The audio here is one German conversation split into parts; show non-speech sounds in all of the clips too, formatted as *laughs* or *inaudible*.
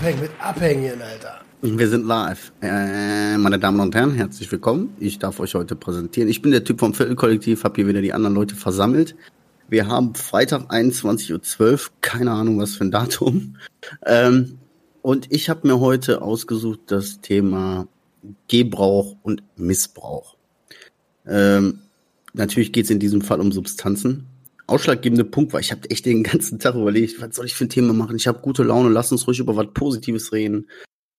Abhängen mit Abhängen, Alter. Wir sind live. Äh, meine Damen und Herren, herzlich willkommen. Ich darf euch heute präsentieren. Ich bin der Typ vom Viertelkollektiv, habe hier wieder die anderen Leute versammelt. Wir haben Freitag 21.12 Uhr, keine Ahnung was für ein Datum. Ähm, und ich habe mir heute ausgesucht das Thema Gebrauch und Missbrauch. Ähm, natürlich geht es in diesem Fall um Substanzen. Ausschlaggebende Punkt war, ich habe echt den ganzen Tag überlegt, was soll ich für ein Thema machen? Ich habe gute Laune, lass uns ruhig über was Positives reden.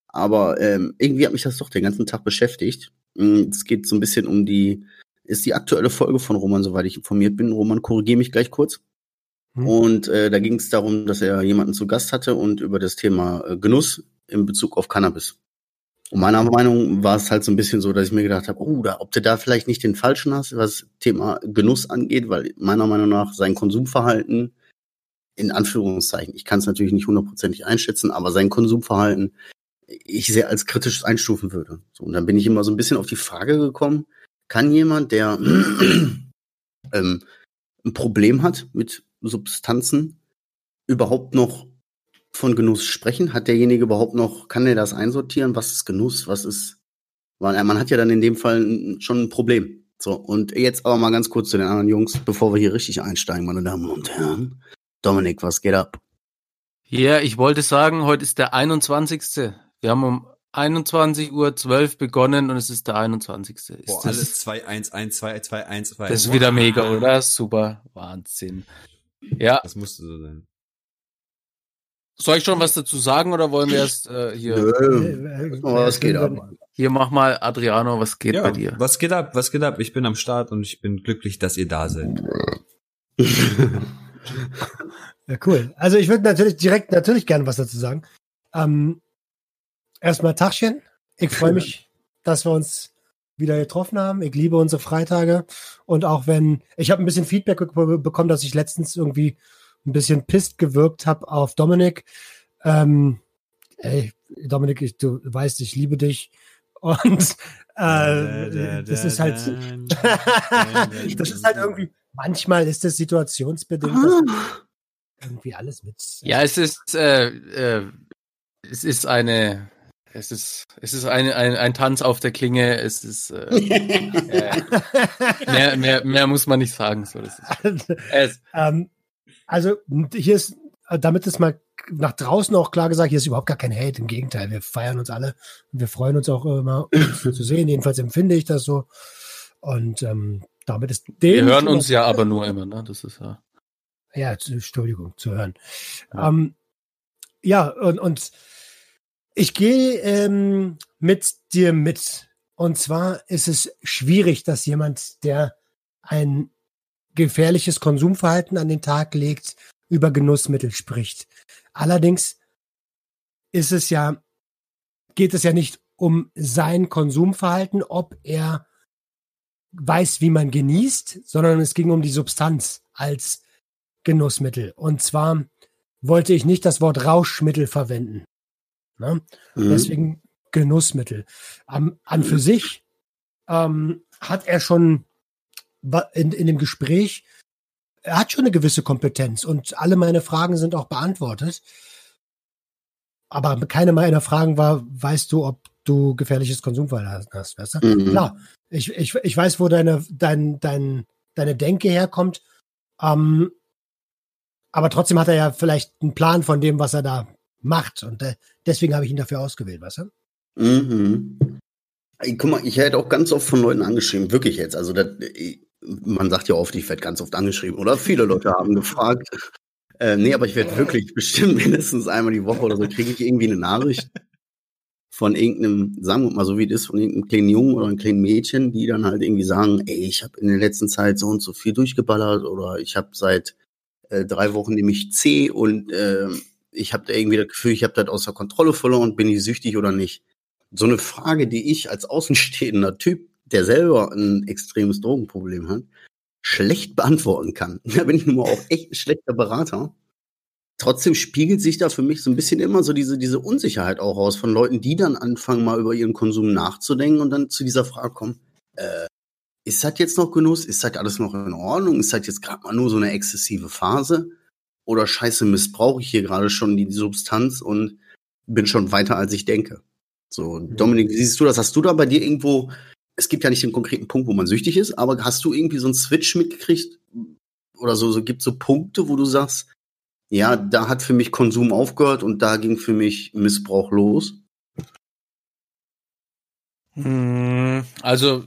Aber ähm, irgendwie hat mich das doch den ganzen Tag beschäftigt. Mm, es geht so ein bisschen um die, ist die aktuelle Folge von Roman, soweit ich informiert bin. Roman, korrigiere mich gleich kurz. Mhm. Und äh, da ging es darum, dass er jemanden zu Gast hatte und über das Thema äh, Genuss in Bezug auf Cannabis. Und meiner Meinung war es halt so ein bisschen so, dass ich mir gedacht habe, oh, da, ob du da vielleicht nicht den Falschen hast, was Thema Genuss angeht, weil meiner Meinung nach sein Konsumverhalten, in Anführungszeichen, ich kann es natürlich nicht hundertprozentig einschätzen, aber sein Konsumverhalten ich sehr als kritisch einstufen würde. So, und dann bin ich immer so ein bisschen auf die Frage gekommen, kann jemand, der *clears throat* ähm, ein Problem hat mit Substanzen, überhaupt noch von Genuss sprechen? Hat derjenige überhaupt noch, kann der das einsortieren? Was ist Genuss? Was ist, weil man hat ja dann in dem Fall schon ein Problem. So, und jetzt aber mal ganz kurz zu den anderen Jungs, bevor wir hier richtig einsteigen, meine Damen und Herren. Dominik, was geht ab? Ja, ich wollte sagen, heute ist der 21. Wir haben um 21.12 Uhr begonnen und es ist der 21. Ist Boah, das, alles 2, 1, 1, 2, 2, 1, 2. Das ist wieder mega, oder? Super. Wahnsinn. Ja. Das musste so sein. Soll ich schon was dazu sagen oder wollen wir erst äh, hier? Nö. Oh, was geht ab? Hier mach mal, Adriano, was geht ja, bei dir? Was geht ab? Was geht ab? Ich bin am Start und ich bin glücklich, dass ihr da seid. *laughs* ja, cool. Also ich würde natürlich direkt natürlich gerne was dazu sagen. Ähm, erstmal Tachchen. Ich freue mich, *laughs* dass wir uns wieder getroffen haben. Ich liebe unsere Freitage. Und auch wenn, ich habe ein bisschen Feedback bekommen, dass ich letztens irgendwie ein bisschen pisst gewirkt habe auf Dominik. Ähm, ey, Dominik, ich, du weißt, ich liebe dich. Und äh, das ist halt, *laughs* das ist halt irgendwie, manchmal ist es situationsbedingt, dass irgendwie alles mit. Ja, es ist, äh, äh, es ist eine, es ist, es ist ein, ein, ein Tanz auf der Klinge. Es ist äh, *laughs* äh, mehr, mehr, mehr muss man nicht sagen. So, das ist, *laughs* es. Ähm, also hier ist, damit ist mal nach draußen auch klar gesagt, hier ist überhaupt gar kein Hate. Im Gegenteil, wir feiern uns alle und wir freuen uns auch immer, *clears throat* uns zu sehen. Jedenfalls empfinde ich das so. Und ähm, damit ist Wir hören uns ja aber nur immer, ne? Das ist ja. Ja, Entschuldigung, zu hören. Ja, ähm, ja und, und ich gehe ähm, mit dir mit. Und zwar ist es schwierig, dass jemand, der ein gefährliches Konsumverhalten an den Tag legt, über Genussmittel spricht. Allerdings ist es ja, geht es ja nicht um sein Konsumverhalten, ob er weiß, wie man genießt, sondern es ging um die Substanz als Genussmittel. Und zwar wollte ich nicht das Wort Rauschmittel verwenden. Ne? Mhm. Deswegen Genussmittel. Am, an für sich ähm, hat er schon in, in dem Gespräch, er hat schon eine gewisse Kompetenz und alle meine Fragen sind auch beantwortet. Aber keine meiner Fragen war, weißt du, ob du gefährliches Konsumverhalten hast, weißt du? Mhm. Klar, ich, ich, ich weiß, wo deine, dein, dein, deine Denke herkommt. Ähm, aber trotzdem hat er ja vielleicht einen Plan von dem, was er da macht. Und äh, deswegen habe ich ihn dafür ausgewählt, weißt du? Mhm. Guck mal, ich hätte auch ganz oft von Leuten angeschrieben, wirklich jetzt. Also das, man sagt ja oft, ich werde ganz oft angeschrieben, oder? Viele Leute haben gefragt. Äh, nee, aber ich werde wirklich bestimmt *laughs* mindestens einmal die Woche oder so kriege ich irgendwie eine Nachricht von irgendeinem, sagen wir mal so wie das, von irgendeinem kleinen Jungen oder einem kleinen Mädchen, die dann halt irgendwie sagen, ey, ich habe in der letzten Zeit so und so viel durchgeballert oder ich habe seit äh, drei Wochen nämlich C und äh, ich habe da irgendwie das Gefühl, ich habe das außer Kontrolle verloren, bin ich süchtig oder nicht? So eine Frage, die ich als außenstehender Typ, der selber ein extremes Drogenproblem hat, schlecht beantworten kann. *laughs* Da bin ich nun mal auch echt ein schlechter Berater. Trotzdem spiegelt sich da für mich so ein bisschen immer so diese, diese Unsicherheit auch aus von Leuten, die dann anfangen, mal über ihren Konsum nachzudenken und dann zu dieser Frage kommen, äh, ist das jetzt noch Genuss? Ist das alles noch in Ordnung? Ist das jetzt gerade mal nur so eine exzessive Phase? Oder scheiße, missbrauche ich hier gerade schon die Substanz und bin schon weiter, als ich denke? So, Mhm. Dominik, wie siehst du das? Hast du da bei dir irgendwo, es gibt ja nicht den konkreten Punkt, wo man süchtig ist, aber hast du irgendwie so einen Switch mitgekriegt? Oder so, so gibt so Punkte, wo du sagst, ja, da hat für mich Konsum aufgehört und da ging für mich Missbrauch los? Hm, Also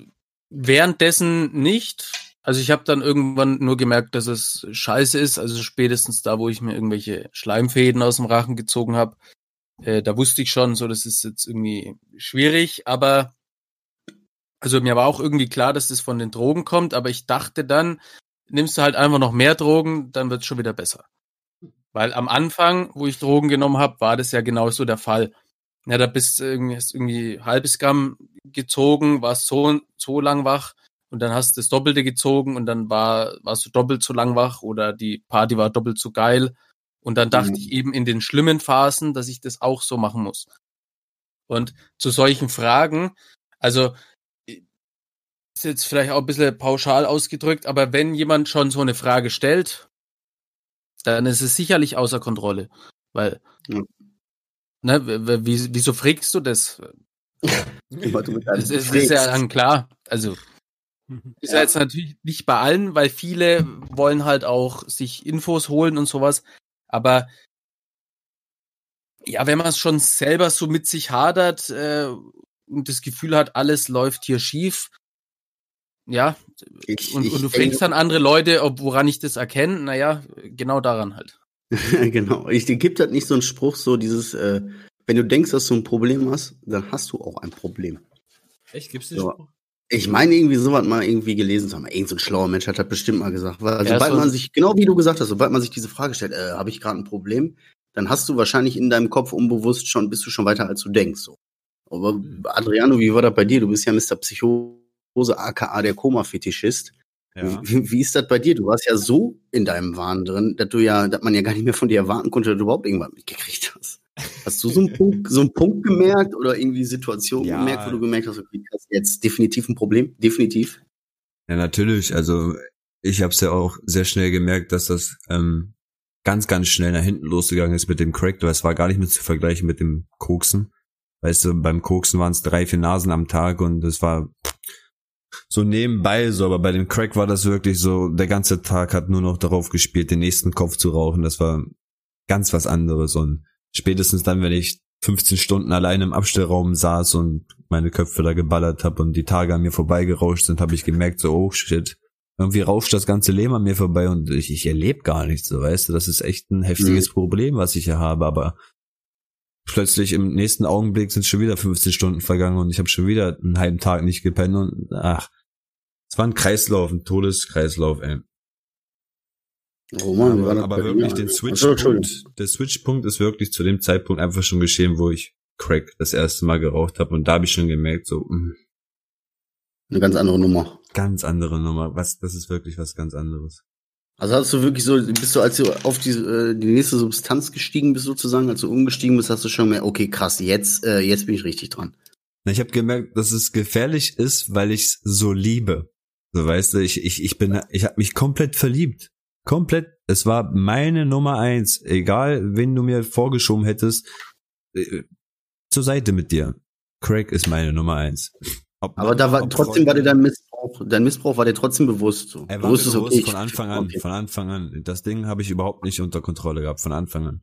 währenddessen nicht. Also ich habe dann irgendwann nur gemerkt, dass es scheiße ist. Also spätestens da, wo ich mir irgendwelche Schleimfäden aus dem Rachen gezogen habe, äh, da wusste ich schon, so das ist jetzt irgendwie schwierig. Aber also mir war auch irgendwie klar, dass das von den Drogen kommt. Aber ich dachte dann, nimmst du halt einfach noch mehr Drogen, dann wird's schon wieder besser. Weil am Anfang, wo ich Drogen genommen habe, war das ja genauso der Fall. Ja, da bist du irgendwie, hast irgendwie halbes Gramm gezogen, warst so, so lang wach und dann hast du das Doppelte gezogen und dann war, warst du doppelt so lang wach oder die Party war doppelt so geil. Und dann dachte Mhm. ich eben in den schlimmen Phasen, dass ich das auch so machen muss. Und zu solchen Fragen, also ist jetzt vielleicht auch ein bisschen pauschal ausgedrückt, aber wenn jemand schon so eine Frage stellt, dann ist es sicherlich außer Kontrolle. Weil, Ja. ne, wieso fragst du das? Es ist, ist ja dann klar. Also, ist ja. Ja. jetzt natürlich nicht bei allen, weil viele wollen halt auch sich Infos holen und sowas. Aber ja, wenn man es schon selber so mit sich hadert äh, und das Gefühl hat, alles läuft hier schief, ja, Ich, und, ich und du denke- fragst dann andere Leute, ob woran ich das erkenne, naja, genau daran halt. *laughs* genau. Ich gibt halt nicht so einen Spruch, so dieses, äh, wenn du denkst, dass du ein Problem hast, dann hast du auch ein Problem. Echt? Gibt's den Spruch? Ich meine, irgendwie sowas mal irgendwie gelesen zu haben. Irgend so ein schlauer Mensch hat das bestimmt mal gesagt. Weil Ja, sobald so- man sich, genau wie du gesagt hast, sobald man sich diese Frage stellt, äh, habe ich gerade ein Problem, dann hast du wahrscheinlich in deinem Kopf unbewusst schon, bist du schon weiter, als du denkst. So. Aber Adriano, wie war das bei dir? Du bist ja Mr. Psychose, aka der Koma-Fetischist. Ja. Wie, wie ist das bei dir? Du warst ja so in deinem Wahn drin, dass du ja, dass man ja gar nicht mehr von dir erwarten konnte, dass du überhaupt irgendwas mitgekriegt hast. Hast du so einen *laughs* Punkt, so einen Punkt gemerkt oder irgendwie Situationen Ja. gemerkt, wo du gemerkt hast, okay, das ist jetzt definitiv ein Problem? Definitiv. Ja, natürlich. Also ich habe es ja auch sehr schnell gemerkt, dass das ähm, ganz, ganz schnell nach hinten losgegangen ist mit dem Crack, weil es war gar nicht mehr zu vergleichen mit dem Koksen. Weißt du, beim Koksen waren es drei, vier Nasen am Tag und das war so nebenbei so, aber bei dem Crack war das wirklich so, der ganze Tag hat nur noch darauf gespielt, den nächsten Kopf zu rauchen. Das war ganz was anderes. Und spätestens dann, wenn ich 15 Stunden allein im Abstellraum saß und meine Köpfe da geballert habe und die Tage an mir vorbeigerauscht sind, habe ich gemerkt, so, oh shit, irgendwie rauscht das ganze Leben an mir vorbei und ich, ich erlebe gar nichts, so weißt du, das ist echt ein heftiges Problem, was ich hier habe, aber plötzlich im nächsten Augenblick sind schon wieder 15 Stunden vergangen und ich habe schon wieder einen halben Tag nicht gepennt und ach, es war ein Kreislauf, ein Todeskreislauf, ey. Wie war aber das aber wirklich den. Switchpunkt, der Switchpunkt ist wirklich zu dem Zeitpunkt einfach schon geschehen, wo ich Crack das erste Mal geraucht habe und da habe ich schon gemerkt, so mh, Eine ganz andere Nummer. ganz andere Nummer, was das ist wirklich was ganz anderes. Also hast du wirklich so, bist du, als du auf die, äh, die nächste Substanz gestiegen bist, sozusagen, als du umgestiegen bist, hast du schon mehr, okay, krass, jetzt, äh, jetzt bin ich richtig dran. Ich habe gemerkt, dass es gefährlich ist, weil ich so liebe. So weißt du, ich ich ich bin ich habe mich komplett verliebt. Komplett, es war meine Nummer eins, egal wen du mir vorgeschoben hättest, äh, zur Seite mit dir. Craig ist meine Nummer eins. Ob Aber da war, trotzdem war dir Freunde- dein Missbrauch, dein Missbrauch war dir trotzdem bewusst so. Er war bewusst okay, von Anfang an, okay. von Anfang an. Das Ding habe ich überhaupt nicht unter Kontrolle gehabt, von Anfang an.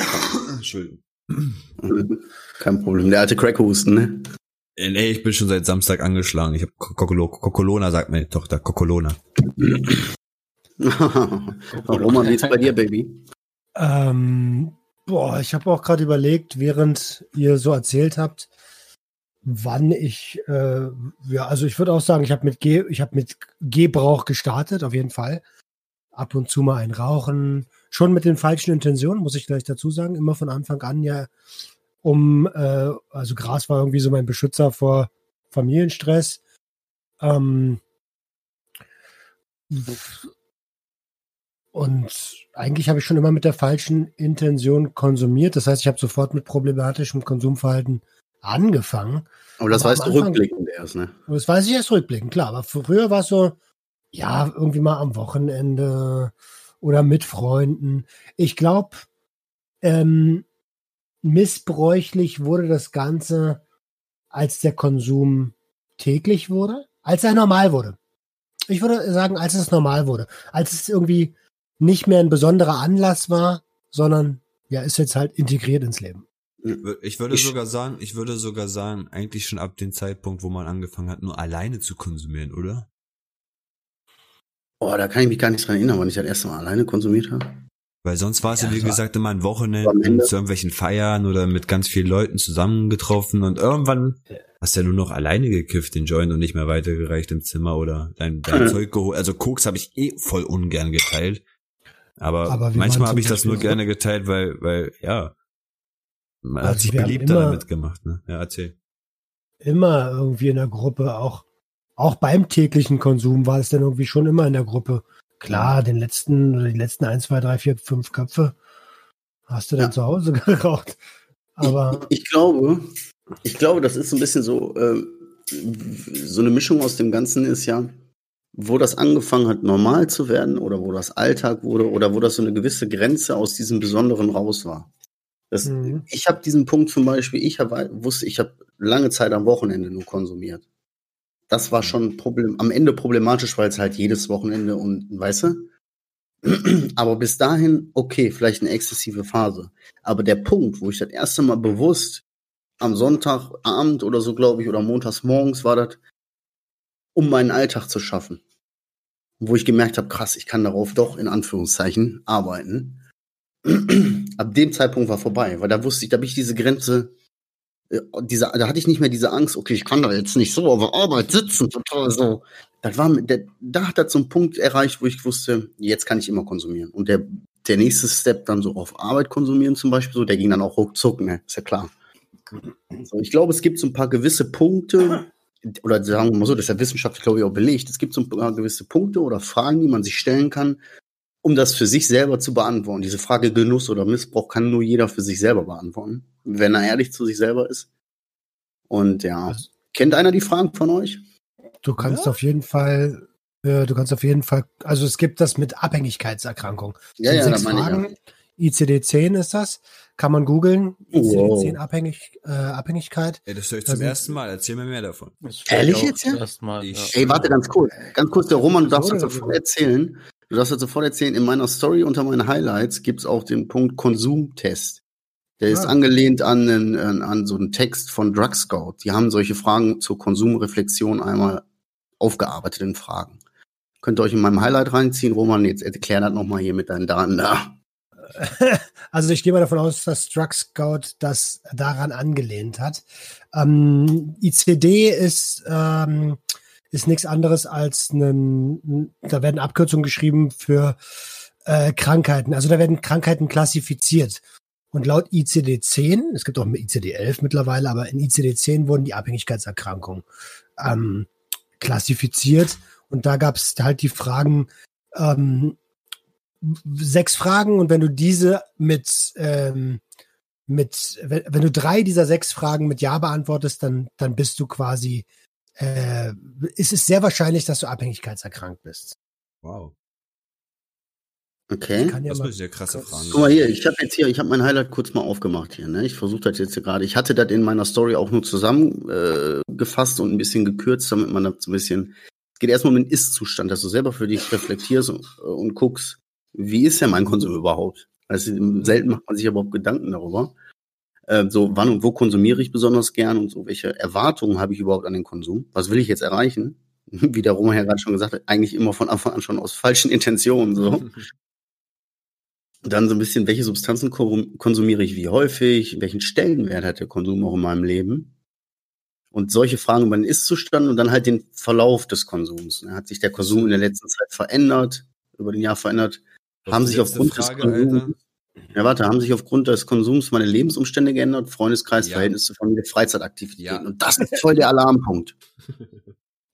*coughs* Entschuldigung. *coughs* Kein Problem. Der alte Crackhusten, ne? Äh, Nee, ich bin schon seit Samstag angeschlagen. Ich habe Kokolona, sagt meine Tochter, Kokolona. *coughs* Roman, wie ist bei dir, Baby? Ähm, boah, ich habe auch gerade überlegt, während ihr so erzählt habt, wann ich, äh, ja, also ich würde auch sagen, ich habe mit habe mit Gebrauch gestartet, auf jeden Fall. Ab und zu mal ein Rauchen, schon mit den falschen Intentionen, muss ich gleich dazu sagen, immer von Anfang an ja, um, äh, also Gras war irgendwie so mein Beschützer vor Familienstress. Ähm, und eigentlich habe ich schon immer mit der falschen Intention konsumiert. Das heißt, ich habe sofort mit problematischem Konsumverhalten angefangen. Aber das Aber weißt du rückblickend erst, ne? Das weiß ich erst rückblickend, klar. Aber früher war es so, ja, irgendwie mal am Wochenende oder mit Freunden. Ich glaube, ähm, missbräuchlich wurde das Ganze, als der Konsum täglich wurde, als er normal wurde. Ich würde sagen, als es normal wurde. Als es irgendwie nicht mehr ein besonderer Anlass war, sondern ja, ist jetzt halt integriert ins Leben. Ich würde Ich- sogar sagen, ich würde sogar sagen, eigentlich schon ab dem Zeitpunkt, wo man angefangen hat, nur alleine zu konsumieren, oder? Oh, da kann ich mich gar nicht dran erinnern, wann ich das erste Mal alleine konsumiert habe. Weil sonst war es ja, Ja, wie gesagt, immer ein Wochenende Ende- zu irgendwelchen Feiern oder mit ganz vielen Leuten zusammengetroffen und irgendwann hast du ja nur noch alleine gekifft, den Joint und nicht mehr weitergereicht im Zimmer oder dein, dein *laughs* Zeug geholt. Also Koks habe ich eh voll ungern geteilt. Aber, Aber manchmal habe ich das nur gerne geteilt, weil, weil, ja, man hat Also sich wir haben beliebter immer- damit gemacht, ne? Ja, erzähl. Immer irgendwie in der Gruppe, auch, auch beim täglichen Konsum war es dann irgendwie schon immer in der Gruppe. Klar, den letzten, oder die letzten ein, zwei, drei, vier, fünf Köpfe hast du dann Ja. zu Hause *laughs* geraucht. Aber Ich glaube, ich glaube, das ist so ein bisschen so, äh, so eine Mischung aus dem Ganzen ist ja, wo das angefangen hat, normal zu werden oder wo das Alltag wurde oder wo das so eine gewisse Grenze aus diesem Besonderen raus war. Das, Mhm. Ich habe diesen Punkt zum Beispiel, ich hab, wusste, ich habe lange Zeit am Wochenende nur konsumiert. Das war schon Problem, am Ende problematisch, weil es halt jedes Wochenende und, weißt du? *clears throat* Aber bis dahin, okay, vielleicht eine exzessive Phase. Aber der Punkt, wo ich das erste Mal bewusst am Sonntagabend oder so, glaube ich, oder montags morgens war das, um meinen Alltag zu schaffen. Wo ich gemerkt habe, krass, ich kann darauf doch in Anführungszeichen arbeiten. *clears throat* Ab dem Zeitpunkt war vorbei, weil da wusste ich, da habe ich diese Grenze, äh, diese, da hatte ich nicht mehr diese Angst, okay, ich kann da jetzt nicht so auf der Arbeit sitzen, total so. Das war, der, da hat er so Punkt erreicht, wo ich wusste, jetzt kann ich immer konsumieren. Und der, der nächste Step dann so auf Arbeit konsumieren zum Beispiel, so, der ging dann auch ruckzuck, ne, ist ja klar. So, ich glaube, es gibt so ein paar gewisse Punkte, oder sagen wir mal so, das ist ja wissenschaftlich, glaube ich, auch belegt. Es gibt so ein paar gewisse Punkte oder Fragen, die man sich stellen kann, um das für sich selber zu beantworten. Diese Frage Genuss oder Missbrauch kann nur jeder für sich selber beantworten, wenn er ehrlich zu sich selber ist. Und ja, Also- kennt einer die Fragen von euch? du kannst auf jeden Fall, äh, du kannst auf jeden Fall, also es gibt das mit Abhängigkeitserkrankung. Ja, ja, sechs das meine ich. Fragen. Ja. ICD-10 ist das. Kann man googeln. Wow. ICD-10 Abhängig, äh, Abhängigkeit. Ey, das höre ich Da zum ersten Mal. Erzähl mir mehr davon. Ehrlich jetzt, ja? Ja. Ey, warte ganz kurz. Ganz kurz, der Roman, du darfst so. sofort erzählen. Du darfst das sofort erzählen. In meiner Story unter meinen Highlights gibt's auch den Punkt Konsumtest. Der ist Ah. angelehnt an, einen, an, an so einen Text von Drug Scout. Die haben solche Fragen zur Konsumreflexion einmal aufgearbeitet in Fragen. Könnt ihr euch in meinem Highlight reinziehen. Roman, jetzt erklär das nochmal hier mit deinen Daten da. *laughs* Also ich gehe mal davon aus, dass Drug Scout das daran angelehnt hat. Ähm, ICD ist, ähm, ist nichts anderes als ein, da werden Abkürzungen geschrieben für äh, Krankheiten. Also da werden Krankheiten klassifiziert. Und laut ICD-10, es gibt auch ICD-11 mittlerweile, aber in ICD-10 wurden die Abhängigkeitserkrankungen ähm, klassifiziert. Und da gab es halt die Fragen, ähm, sechs Fragen und wenn du diese mit, ähm, mit wenn, du drei dieser sechs Fragen mit Ja beantwortest, dann, dann bist du quasi, äh, ist es sehr wahrscheinlich, dass du abhängigkeitserkrankt bist. Wow. Okay. Ja Das müssen ja krasse Fragen Guck mal hier, ich habe jetzt hier, ich habe mein Highlight kurz mal aufgemacht hier. Ne? Ich versuche das jetzt hier gerade. Ich hatte das in meiner Story auch nur zusammengefasst äh, und ein bisschen gekürzt, damit man das so ein bisschen. Es geht erstmal um den Ist-Zustand, dass du selber für dich reflektierst und, äh, und guckst, wie ist ja mein Konsum überhaupt? Also selten macht man sich überhaupt Gedanken darüber. Äh, so, wann und wo konsumiere ich besonders gern und so, welche Erwartungen habe ich überhaupt an den Konsum? Was will ich jetzt erreichen? *laughs* Wie der Roman ja gerade schon gesagt hat, eigentlich immer von Anfang an schon aus falschen Intentionen. So. Dann so ein bisschen, welche Substanzen ko- konsumiere ich wie häufig, welchen Stellenwert hat der Konsum auch in meinem Leben? Und solche Fragen über den Ist-Zustand und dann halt den Verlauf des Konsums. ne? Hat sich der Konsum in der letzten Zeit verändert, über den Jahr verändert? haben sich aufgrund Frage, des Konsums. Ja warte, haben sich aufgrund des Konsums meine Lebensumstände geändert, Freundeskreis, Ja. Verhältnis zur Familie, Freizeitaktivitäten. Ja. Und das ist voll der Alarmpunkt.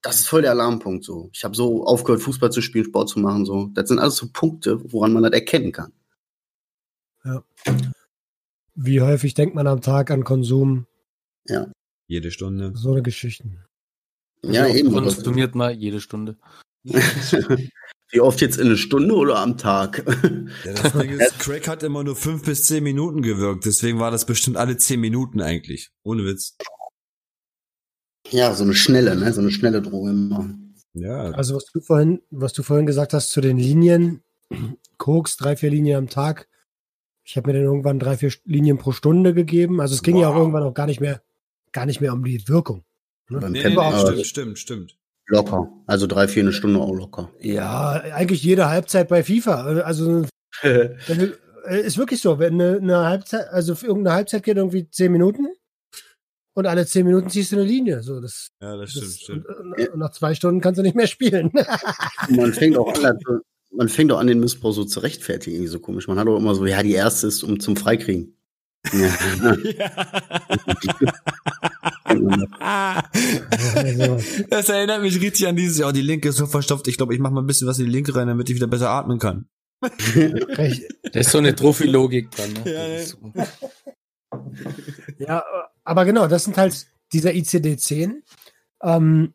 Das ist voll der Alarmpunkt so. Ich habe so aufgehört, Fußball zu spielen, Sport zu machen. So, das sind alles so Punkte, woran man das erkennen kann. wie häufig denkt man am Tag an Konsum? Ja. Jede Stunde. So eine Geschichte. Ja, Also eben. Konsumiert mal jede Stunde. *laughs* *laughs* Wie oft jetzt in eine Stunde oder am Tag? Ja, das Ding ist, Crack hat immer nur fünf bis zehn Minuten gewirkt, deswegen war das bestimmt alle zehn Minuten eigentlich. Ohne Witz. ja, so eine schnelle, ne? So eine schnelle Droge immer. Ja, Also was du vorhin, was du vorhin gesagt hast zu den Linien, Koks, drei, vier Linien am Tag. Ich habe mir dann irgendwann drei, vier Linien pro Stunde gegeben. Also es ging ja auch Wow. irgendwann auch gar nicht mehr, gar nicht mehr um die Wirkung. Ne? Nee, nee, nee, stimmt, stimmt, stimmt. Locker. Also drei, vier eine Stunde auch locker. Ja, eigentlich jede Halbzeit bei FIFA. Also *laughs* wenn äh, ist wirklich so, wenn eine, eine Halbzeit, also für irgendeine Halbzeit geht irgendwie zehn Minuten und alle zehn Minuten ziehst du eine Linie. So, das, Ja, das stimmt, das stimmt. Und, und nach zwei Stunden kannst du nicht mehr spielen. *laughs* man fängt auch an, *laughs* man fängt auch an, den Missbrauch so zu rechtfertigen, irgendwie so komisch. Man hat auch immer so, ja, die erste ist um zum Freikriegen. Ja. also, *laughs* Das erinnert mich richtig an dieses, ja, die linke ist so verstopft, ich glaube, ich mache mal ein bisschen was in die linke rein, damit ich wieder besser atmen kann. *laughs* recht, Da ist so eine Trophy-Logik dran. Ne? Ja, Das so. Ja, aber genau, das sind halt dieser ICD-10. Ähm,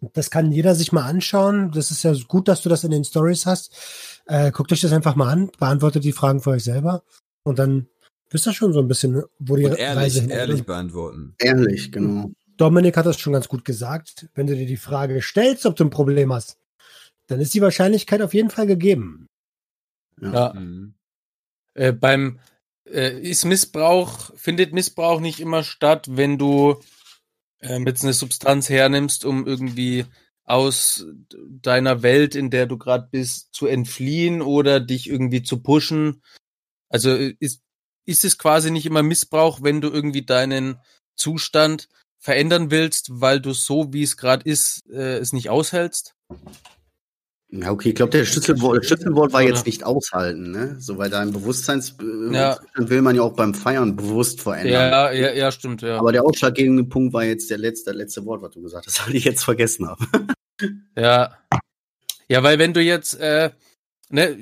das kann jeder sich mal anschauen. Das ist ja gut, dass du das in den Stories hast. Äh, guckt euch das einfach mal an, beantwortet die Fragen für euch selber und dann wisst ihr schon so ein bisschen, wo die Und Reise ehrlich, hin ehrlich beantworten. Ehrlich, genau. Dominik hat das schon ganz gut gesagt. Wenn du dir die Frage stellst, ob du ein Problem hast, dann ist die Wahrscheinlichkeit auf jeden Fall gegeben. Ja. Mhm. Äh, beim äh, ist Missbrauch, findet Missbrauch nicht immer statt, wenn du ähm, jetzt eine Substanz hernimmst, um irgendwie aus deiner Welt, in der du gerade bist, zu entfliehen oder dich irgendwie zu pushen. Also äh, ist, ist es quasi nicht immer Missbrauch, wenn du irgendwie deinen Zustand verändern willst, weil du so, wie es gerade ist, äh, es nicht aushältst? Ja, okay, ich glaube, der Schlüsselwort, Schlüsselwort war jetzt nicht aushalten, ne? So, weil dein Bewusstseins äh, Ja. Will man ja auch beim Feiern bewusst verändern. Ja, ja, ja, stimmt, ja. Aber der ausschlaggebende Punkt war jetzt der letzte, letzte Wort, was du gesagt hast, *laughs* weil ich jetzt vergessen habe. Ja. Ja, weil wenn du jetzt, äh, ne,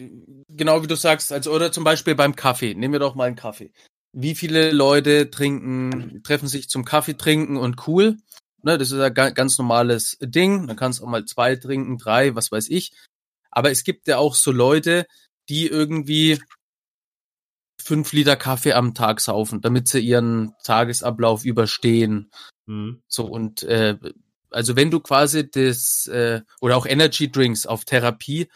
genau wie du sagst, also oder zum Beispiel beim Kaffee, nehmen wir doch mal einen Kaffee. Wie viele Leute trinken, treffen sich zum Kaffee trinken und cool? Ne, das ist ein ga- ganz normales Ding. Dann kannst du auch mal zwei trinken, drei, was weiß ich. Aber es gibt ja auch so Leute, die irgendwie fünf Liter Kaffee am Tag saufen, damit sie ihren Tagesablauf überstehen. Mhm. So und äh, also wenn du quasi das äh, oder auch Energy Drinks auf Therapie,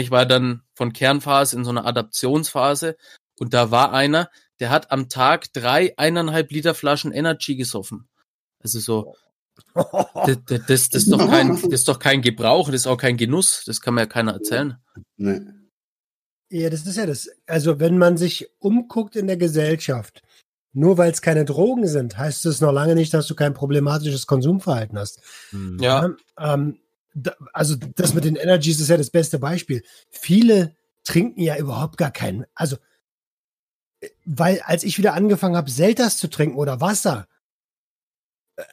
ich war dann von Kernphase in so einer Adaptionsphase und da war einer, der hat am Tag drei eineinhalb Liter Flaschen Energy gesoffen. Also so, *laughs* das, das, das, ist doch kein, das ist doch kein Gebrauch, das ist auch kein Genuss, das kann mir ja keiner erzählen. Ne. Ja, das ist ja das. Also, wenn man sich umguckt in der Gesellschaft, nur weil es keine Drogen sind, heißt es noch lange nicht, dass du kein problematisches Konsumverhalten hast. Ja, Ähm, da, also, das mit den Energies ist ja das beste Beispiel. Viele trinken ja überhaupt gar keinen. Also, äh, weil als ich wieder angefangen habe, Selters zu trinken oder Wasser,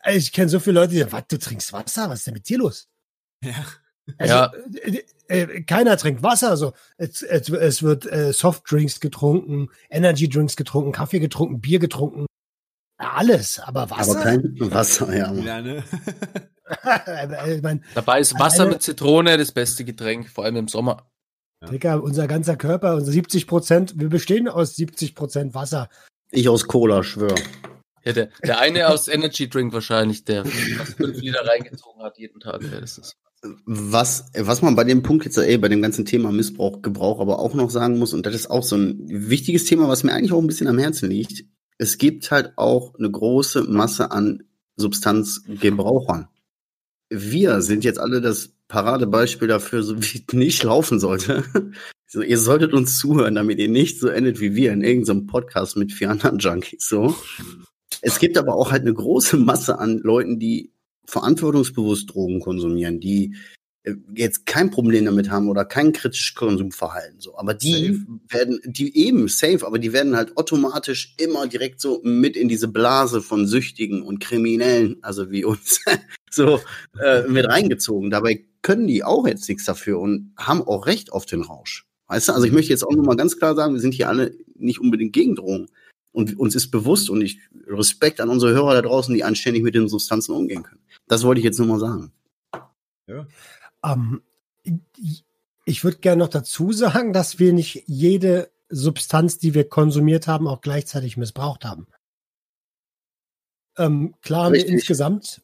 äh, ich kenne so viele Leute, die sagen, was, du trinkst Wasser? Was ist denn mit dir los? Ja. Also, Ja. äh, äh, keiner trinkt Wasser. Also es, es, es wird äh, Softdrinks getrunken, Energydrinks getrunken, Kaffee getrunken, Bier getrunken. Alles, aber Wasser. Aber kein Wasser, ja. Ja, ne? *laughs* ich mein, dabei ist Wasser Eine- mit Zitrone das beste Getränk, vor allem im Sommer. Digga, unser ganzer Körper, unser 70 Prozent, wir bestehen aus 70 Prozent Wasser. Ich aus Cola, schwör. Ja, der, der eine aus Energy Drink wahrscheinlich, der fast fünf Liter reingezogen hat jeden Tag. Ja, das ist Was, was man bei dem Punkt jetzt, ey, bei dem ganzen Thema Missbrauch, Gebrauch aber auch noch sagen muss, und das ist auch so ein wichtiges Thema, was mir eigentlich auch ein bisschen am Herzen liegt. Es gibt halt auch eine große Masse an Substanzgebrauchern. Wir sind jetzt alle das Paradebeispiel dafür, so wie es nicht laufen sollte. *laughs* So, ihr solltet uns zuhören, damit ihr nicht so endet wie wir in irgendeinem Podcast mit vier anderen Junkies, so. Es gibt aber auch halt eine große Masse an Leuten, die verantwortungsbewusst Drogen konsumieren, die äh, jetzt kein Problem damit haben oder kein kritisches Konsumverhalten, so. Aber die werden, die eben safe, aber die werden halt automatisch immer direkt so mit in diese Blase von Süchtigen und Kriminellen, also wie uns, so äh, mit reingezogen. Dabei können die auch jetzt nichts dafür und haben auch Recht auf den Rausch. Weißt du, also ich möchte jetzt auch noch mal ganz klar sagen, wir sind hier alle nicht unbedingt gegen Drogen. Und uns ist bewusst und ich Respekt an unsere Hörer da draußen, die anständig mit den Substanzen umgehen können. Das wollte ich jetzt nur mal sagen. Ja. Ähm, ich, ich würde gerne noch dazu sagen, dass wir nicht jede Substanz, die wir konsumiert haben, auch gleichzeitig missbraucht haben. Ähm, klar haben wir insgesamt,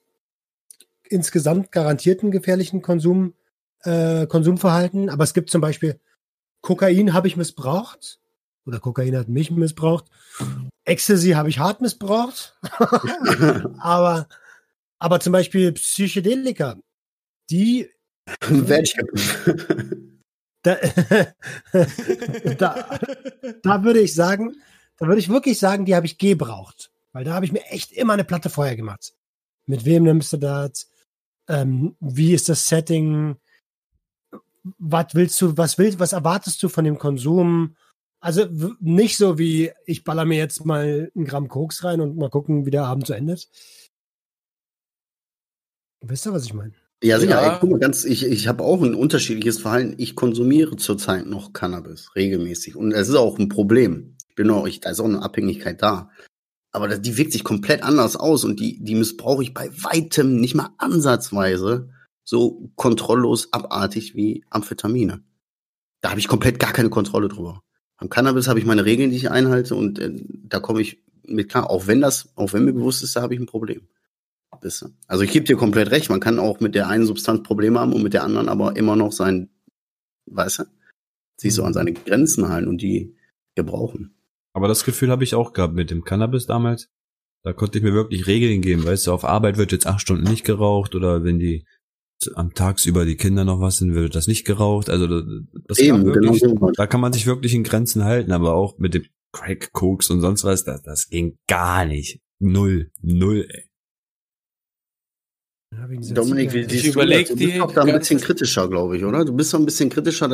insgesamt garantierten gefährlichen Konsum, äh, Konsumverhalten, aber es gibt zum Beispiel Kokain habe ich missbraucht oder Kokain hat mich missbraucht. Ecstasy habe ich hart missbraucht. *laughs* aber, aber zum Beispiel Psychedelika, die *laughs* ich da, *laughs* da, da würde ich sagen, da würde ich wirklich sagen, die habe ich gebraucht. Weil da habe ich mir echt immer eine Platte vorher gemacht. Mit wem nimmst du das? Ähm, wie ist das Setting? Was willst du, was willst, was erwartest du von dem Konsum? Also nicht so wie, ich baller mir jetzt mal ein Gramm Koks rein und mal gucken, wie der Abend so endet. Wisst ihr, was ich meine? Ja, sicher. Ja. Ey, guck mal, ganz, ich, ich habe auch ein unterschiedliches Verhalten. Ich konsumiere zurzeit noch Cannabis regelmäßig. Und es ist auch ein Problem. Ich bin auch, ich, da ist auch eine Abhängigkeit da. Aber die wirkt sich komplett anders aus und die, die missbrauche ich bei weitem nicht mal ansatzweise so kontrolllos abartig wie Amphetamine. Da habe ich komplett gar keine Kontrolle drüber. Beim Cannabis habe ich meine Regeln, die ich einhalte und äh, da komme ich mit klar. Auch wenn das, auch wenn mir bewusst ist, da habe ich ein Problem. Also ich gebe dir komplett recht, man kann auch mit der einen Substanz Probleme haben und mit der anderen aber immer noch sein, weißt du, sich so an seine Grenzen halten und die gebrauchen. Aber das Gefühl habe ich auch gehabt mit dem Cannabis damals. Da konnte ich mir wirklich Regeln geben, weißt du, auf Arbeit wird jetzt acht Stunden nicht geraucht oder wenn die am Tagsüber die Kinder noch was sind, wird das nicht geraucht. Also das Eben, wirklich, genau da kann man sich wirklich in Grenzen halten, aber auch mit dem Crack, Koks und sonst was, das, das ging gar nicht. Null, null, ey. Dominik, wie ich du das? Du bist doch da ein bisschen kritischer, glaube ich, oder? Du bist doch ein bisschen kritischer,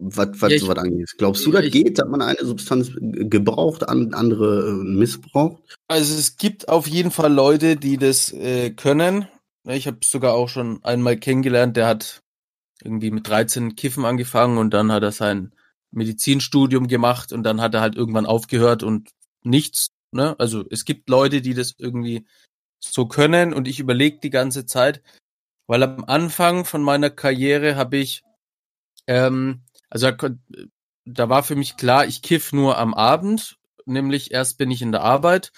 was, was ja, sowas angeht. Glaubst du, das ich, geht, dass man eine Substanz gebraucht, an, andere äh, missbraucht? Also es gibt auf jeden Fall Leute, die das äh, können. Ich habe sogar auch schon einmal kennengelernt, der hat irgendwie mit 13 Kiffen angefangen und dann hat er sein Medizinstudium gemacht und dann hat er halt irgendwann aufgehört und nichts. Ne? Also es gibt Leute, die das irgendwie so können und ich überlege die ganze Zeit, weil am Anfang von meiner Karriere habe ich, ähm, also da, war für mich klar, ich kiff nur am Abend, nämlich erst bin ich in der Arbeit,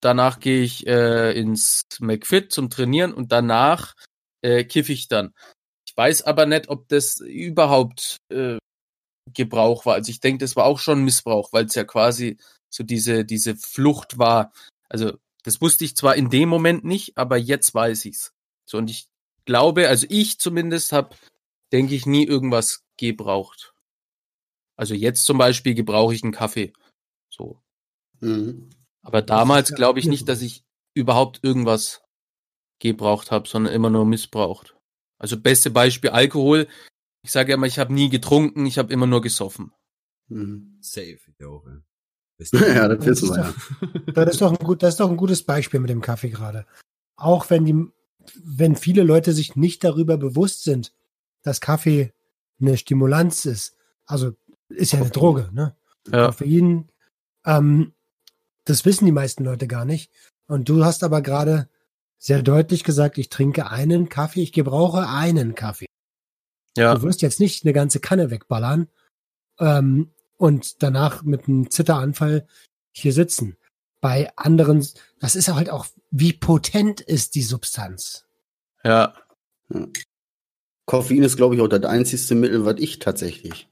danach gehe ich äh, ins McFit zum Trainieren und danach äh, kiff ich dann. Ich weiß aber nicht, ob das überhaupt äh, Gebrauch war. Also ich denke, das war auch schon Missbrauch, weil es ja quasi so diese diese Flucht war. Also das wusste ich zwar in dem Moment nicht, aber jetzt weiß ich's. So und ich glaube, also ich zumindest habe, denke ich, nie irgendwas gebraucht. Also jetzt zum Beispiel gebrauche ich einen Kaffee. So. Mhm. Aber damals glaube ich nicht, dass ich überhaupt irgendwas gebraucht habe, sondern immer nur missbraucht. Also beste Beispiel Alkohol. Ich sage immer, ich habe nie getrunken, ich habe immer nur gesoffen. Mhm. Safe, ich auch. *laughs* Ja. ja, das wissen wir ja. Das ist, doch ein gut, das ist doch ein gutes Beispiel mit dem Kaffee gerade. Auch wenn die, wenn viele Leute sich nicht darüber bewusst sind, dass Kaffee eine Stimulanz ist. Also ist ja eine Droge, ne? Ja. Koffein, ähm, das wissen die meisten Leute gar nicht. Und du hast aber gerade sehr deutlich gesagt, ich trinke einen Kaffee, ich gebrauche einen Kaffee. Ja. Du wirst jetzt nicht eine ganze Kanne wegballern. Ähm, und danach mit einem Zitteranfall hier sitzen. Bei anderen, das ist halt auch, wie potent ist die Substanz. Ja. Koffein ist, glaube ich, auch das einzigste Mittel, was ich tatsächlich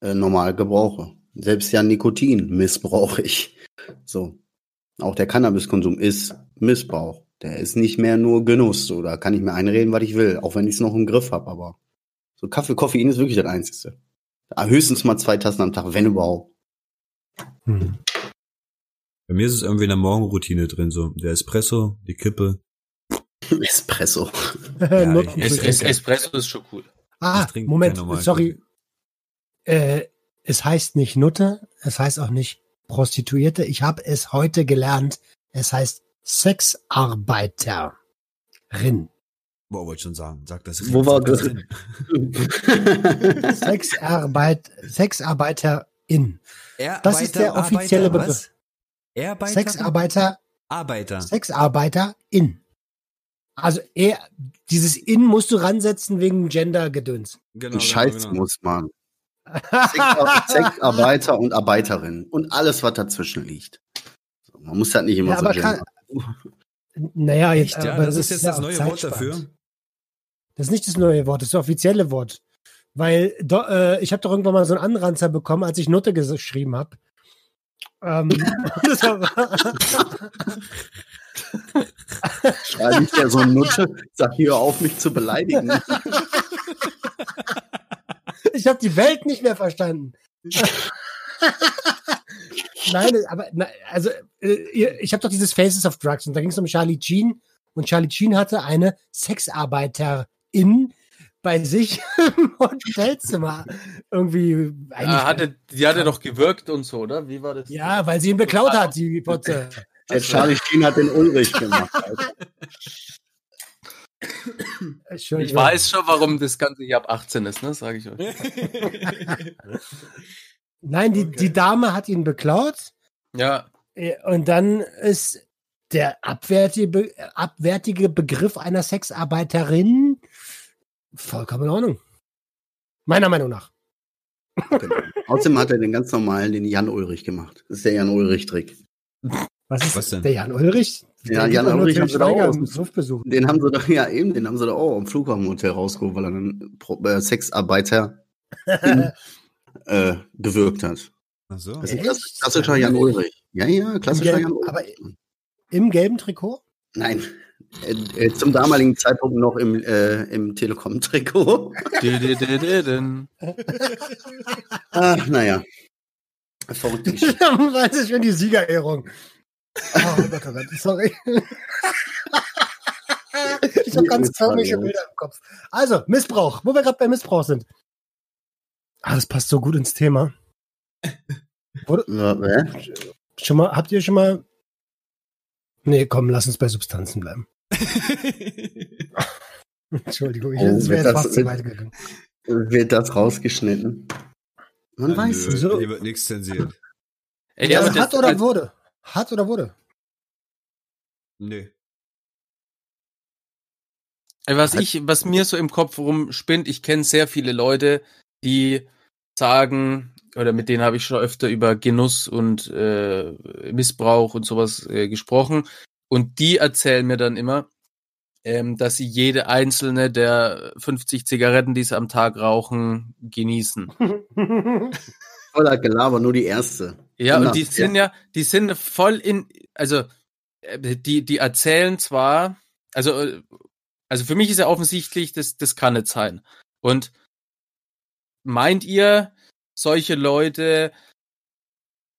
äh, normal gebrauche. Selbst ja Nikotin missbrauche ich. So. Auch der Cannabiskonsum ist Missbrauch. Der ist nicht mehr nur Genuss. So, da kann ich mir einreden, was ich will, auch wenn ich es noch im Griff habe. Aber so Kaffee, Koffein ist wirklich das Einzige. Höchstens mal zwei Tassen am Tag, wenn überhaupt. Hm. Bei mir ist es irgendwie in der Morgenroutine drin, so der Espresso, die Kippe. *laughs* Espresso. ja, es, es, Espresso ist schon cool. Ah, Moment, sorry. Äh, es heißt nicht Nutte, es heißt auch nicht Prostituierte. Ich habe es heute gelernt. Es heißt Sexarbeiterin. Boah, wollte schon sagen. Sag das. Wo war das? *laughs* Sexarbeit, Sexarbeiterin. in. Das ist der offizielle Arbeiter, Begriff. Sexarbeiter, Arbeiter. Sexarbeiter in. Also er, dieses in musst du ransetzen wegen Gender-Gedöns. Genau, Ein Scheiß genau. muss man. *laughs* Sexar Sexarbeiter und Arbeiterinnen und alles, was dazwischen liegt. Man muss halt nicht immer Ja, so aber kann-. Naja, jetzt, Echt, ja, aber das ist jetzt ja das neue Wort dafür. Das ist nicht das neue Wort, das ist das offizielle Wort. Weil do, äh, ich habe doch irgendwann mal so einen Anranzer bekommen, als ich Nutte geschrieben habe. Ähm, *laughs* *laughs* Schreibe ich dir so eine Nutsche, sag hier auf, mich zu beleidigen. ich habe die Welt nicht mehr verstanden. Nein, aber na, also äh, ich habe doch dieses Faces of Drugs und da ging es um Charlie Sheen und Charlie Sheen hatte eine Sexarbeiterin bei sich *laughs* im Hotelzimmer irgendwie eigentlich. Ah, hatte, die hatte doch gewirkt und so, oder? Wie war das? ja, weil sie ihn beklaut hat, die Potze. Der Charlie Sheen hat den Ulrich gemacht. Ich weiß schon, warum das Ganze hier ab 18 ist, ne? Sage ich euch. *laughs* Nein, die, Okay. die Dame hat ihn beklaut Ja, äh, und dann ist der abwertige, Be- abwertige Begriff einer Sexarbeiterin vollkommen in Ordnung. Meiner Meinung nach. Genau. Außerdem hat er den ganz normalen, den Jan Ulrich gemacht. Das ist der Jan Ulrich-Trick. *laughs* Was ist Was denn? der Jan Ulrich? Ja, Jan Ulrich haben sie da auch. Den haben sie doch, ja eben, den haben sie doch auch am Flughafenhotel rausgeholt, weil er einen Pro- äh, Sexarbeiter *laughs* äh, gewirkt hat. Ach so. Das ist ein Echt? klass- klassischer Jan Ulrich. Ja, ja, klassischer Im Jan gelben- Ulrich. aber Im gelben Trikot? Nein, äh, äh, zum damaligen Zeitpunkt noch im, äh, im Telekom-Trikot. Ach, naja. Geschichte. das ist schon die Siegerehrung. Oh Gott, oh Gott, sorry. *laughs* ich habe ganz komische Bilder im Kopf. Also, Missbrauch, wo wir gerade bei Missbrauch sind. Ah, das passt so gut ins Thema. Wurde, Ja, hä? schon mal, habt ihr schon mal. Nee, komm, lass uns bei Substanzen bleiben. *laughs* Entschuldigung, ich, Oh, das wäre wird jetzt das- fast zu weit gegangen. Wird das rausgeschnitten? Man weiß Nö, es. so. Hier wird nichts zensiert. Ey, Ja, aber hat das- oder als- wurde? Hat oder wurde? Ey, Was ich, was mir so im Kopf rumspinnt, ich kenne sehr viele Leute, die sagen, oder mit denen habe ich schon öfter über Genuss und äh, Missbrauch und sowas äh, gesprochen. Und die erzählen mir dann immer, ähm, dass sie jede einzelne der 50 Zigaretten, die sie am Tag rauchen, genießen. *laughs* *laughs* Voller Gelaber, nur die erste. Ja, Genau, und die sind ja, die sind voll in, also äh, die, die erzählen zwar, also, äh, also für mich ist ja offensichtlich, das, das kann nicht sein. Und meint ihr, solche Leute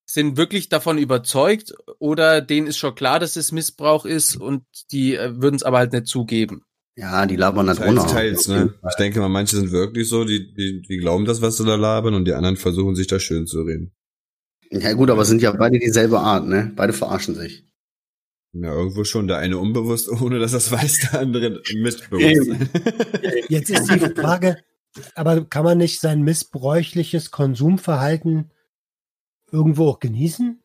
sind wirklich davon überzeugt oder denen ist schon klar, dass es Missbrauch ist und die äh, würden es aber halt nicht zugeben? Ja, die labern da drunter. teils, ne? Ich denke mal, manche sind wirklich so, die, die, die glauben das, was sie da labern, und die anderen versuchen sich da schön zu reden. Ja gut, aber sind ja beide dieselbe Art, ne? Beide verarschen sich. Ja, irgendwo schon. Der eine unbewusst, *laughs* ohne dass das weiß, der andere mitbewusst. *laughs* Jetzt ist die Frage, aber kann man nicht sein missbräuchliches Konsumverhalten irgendwo auch genießen?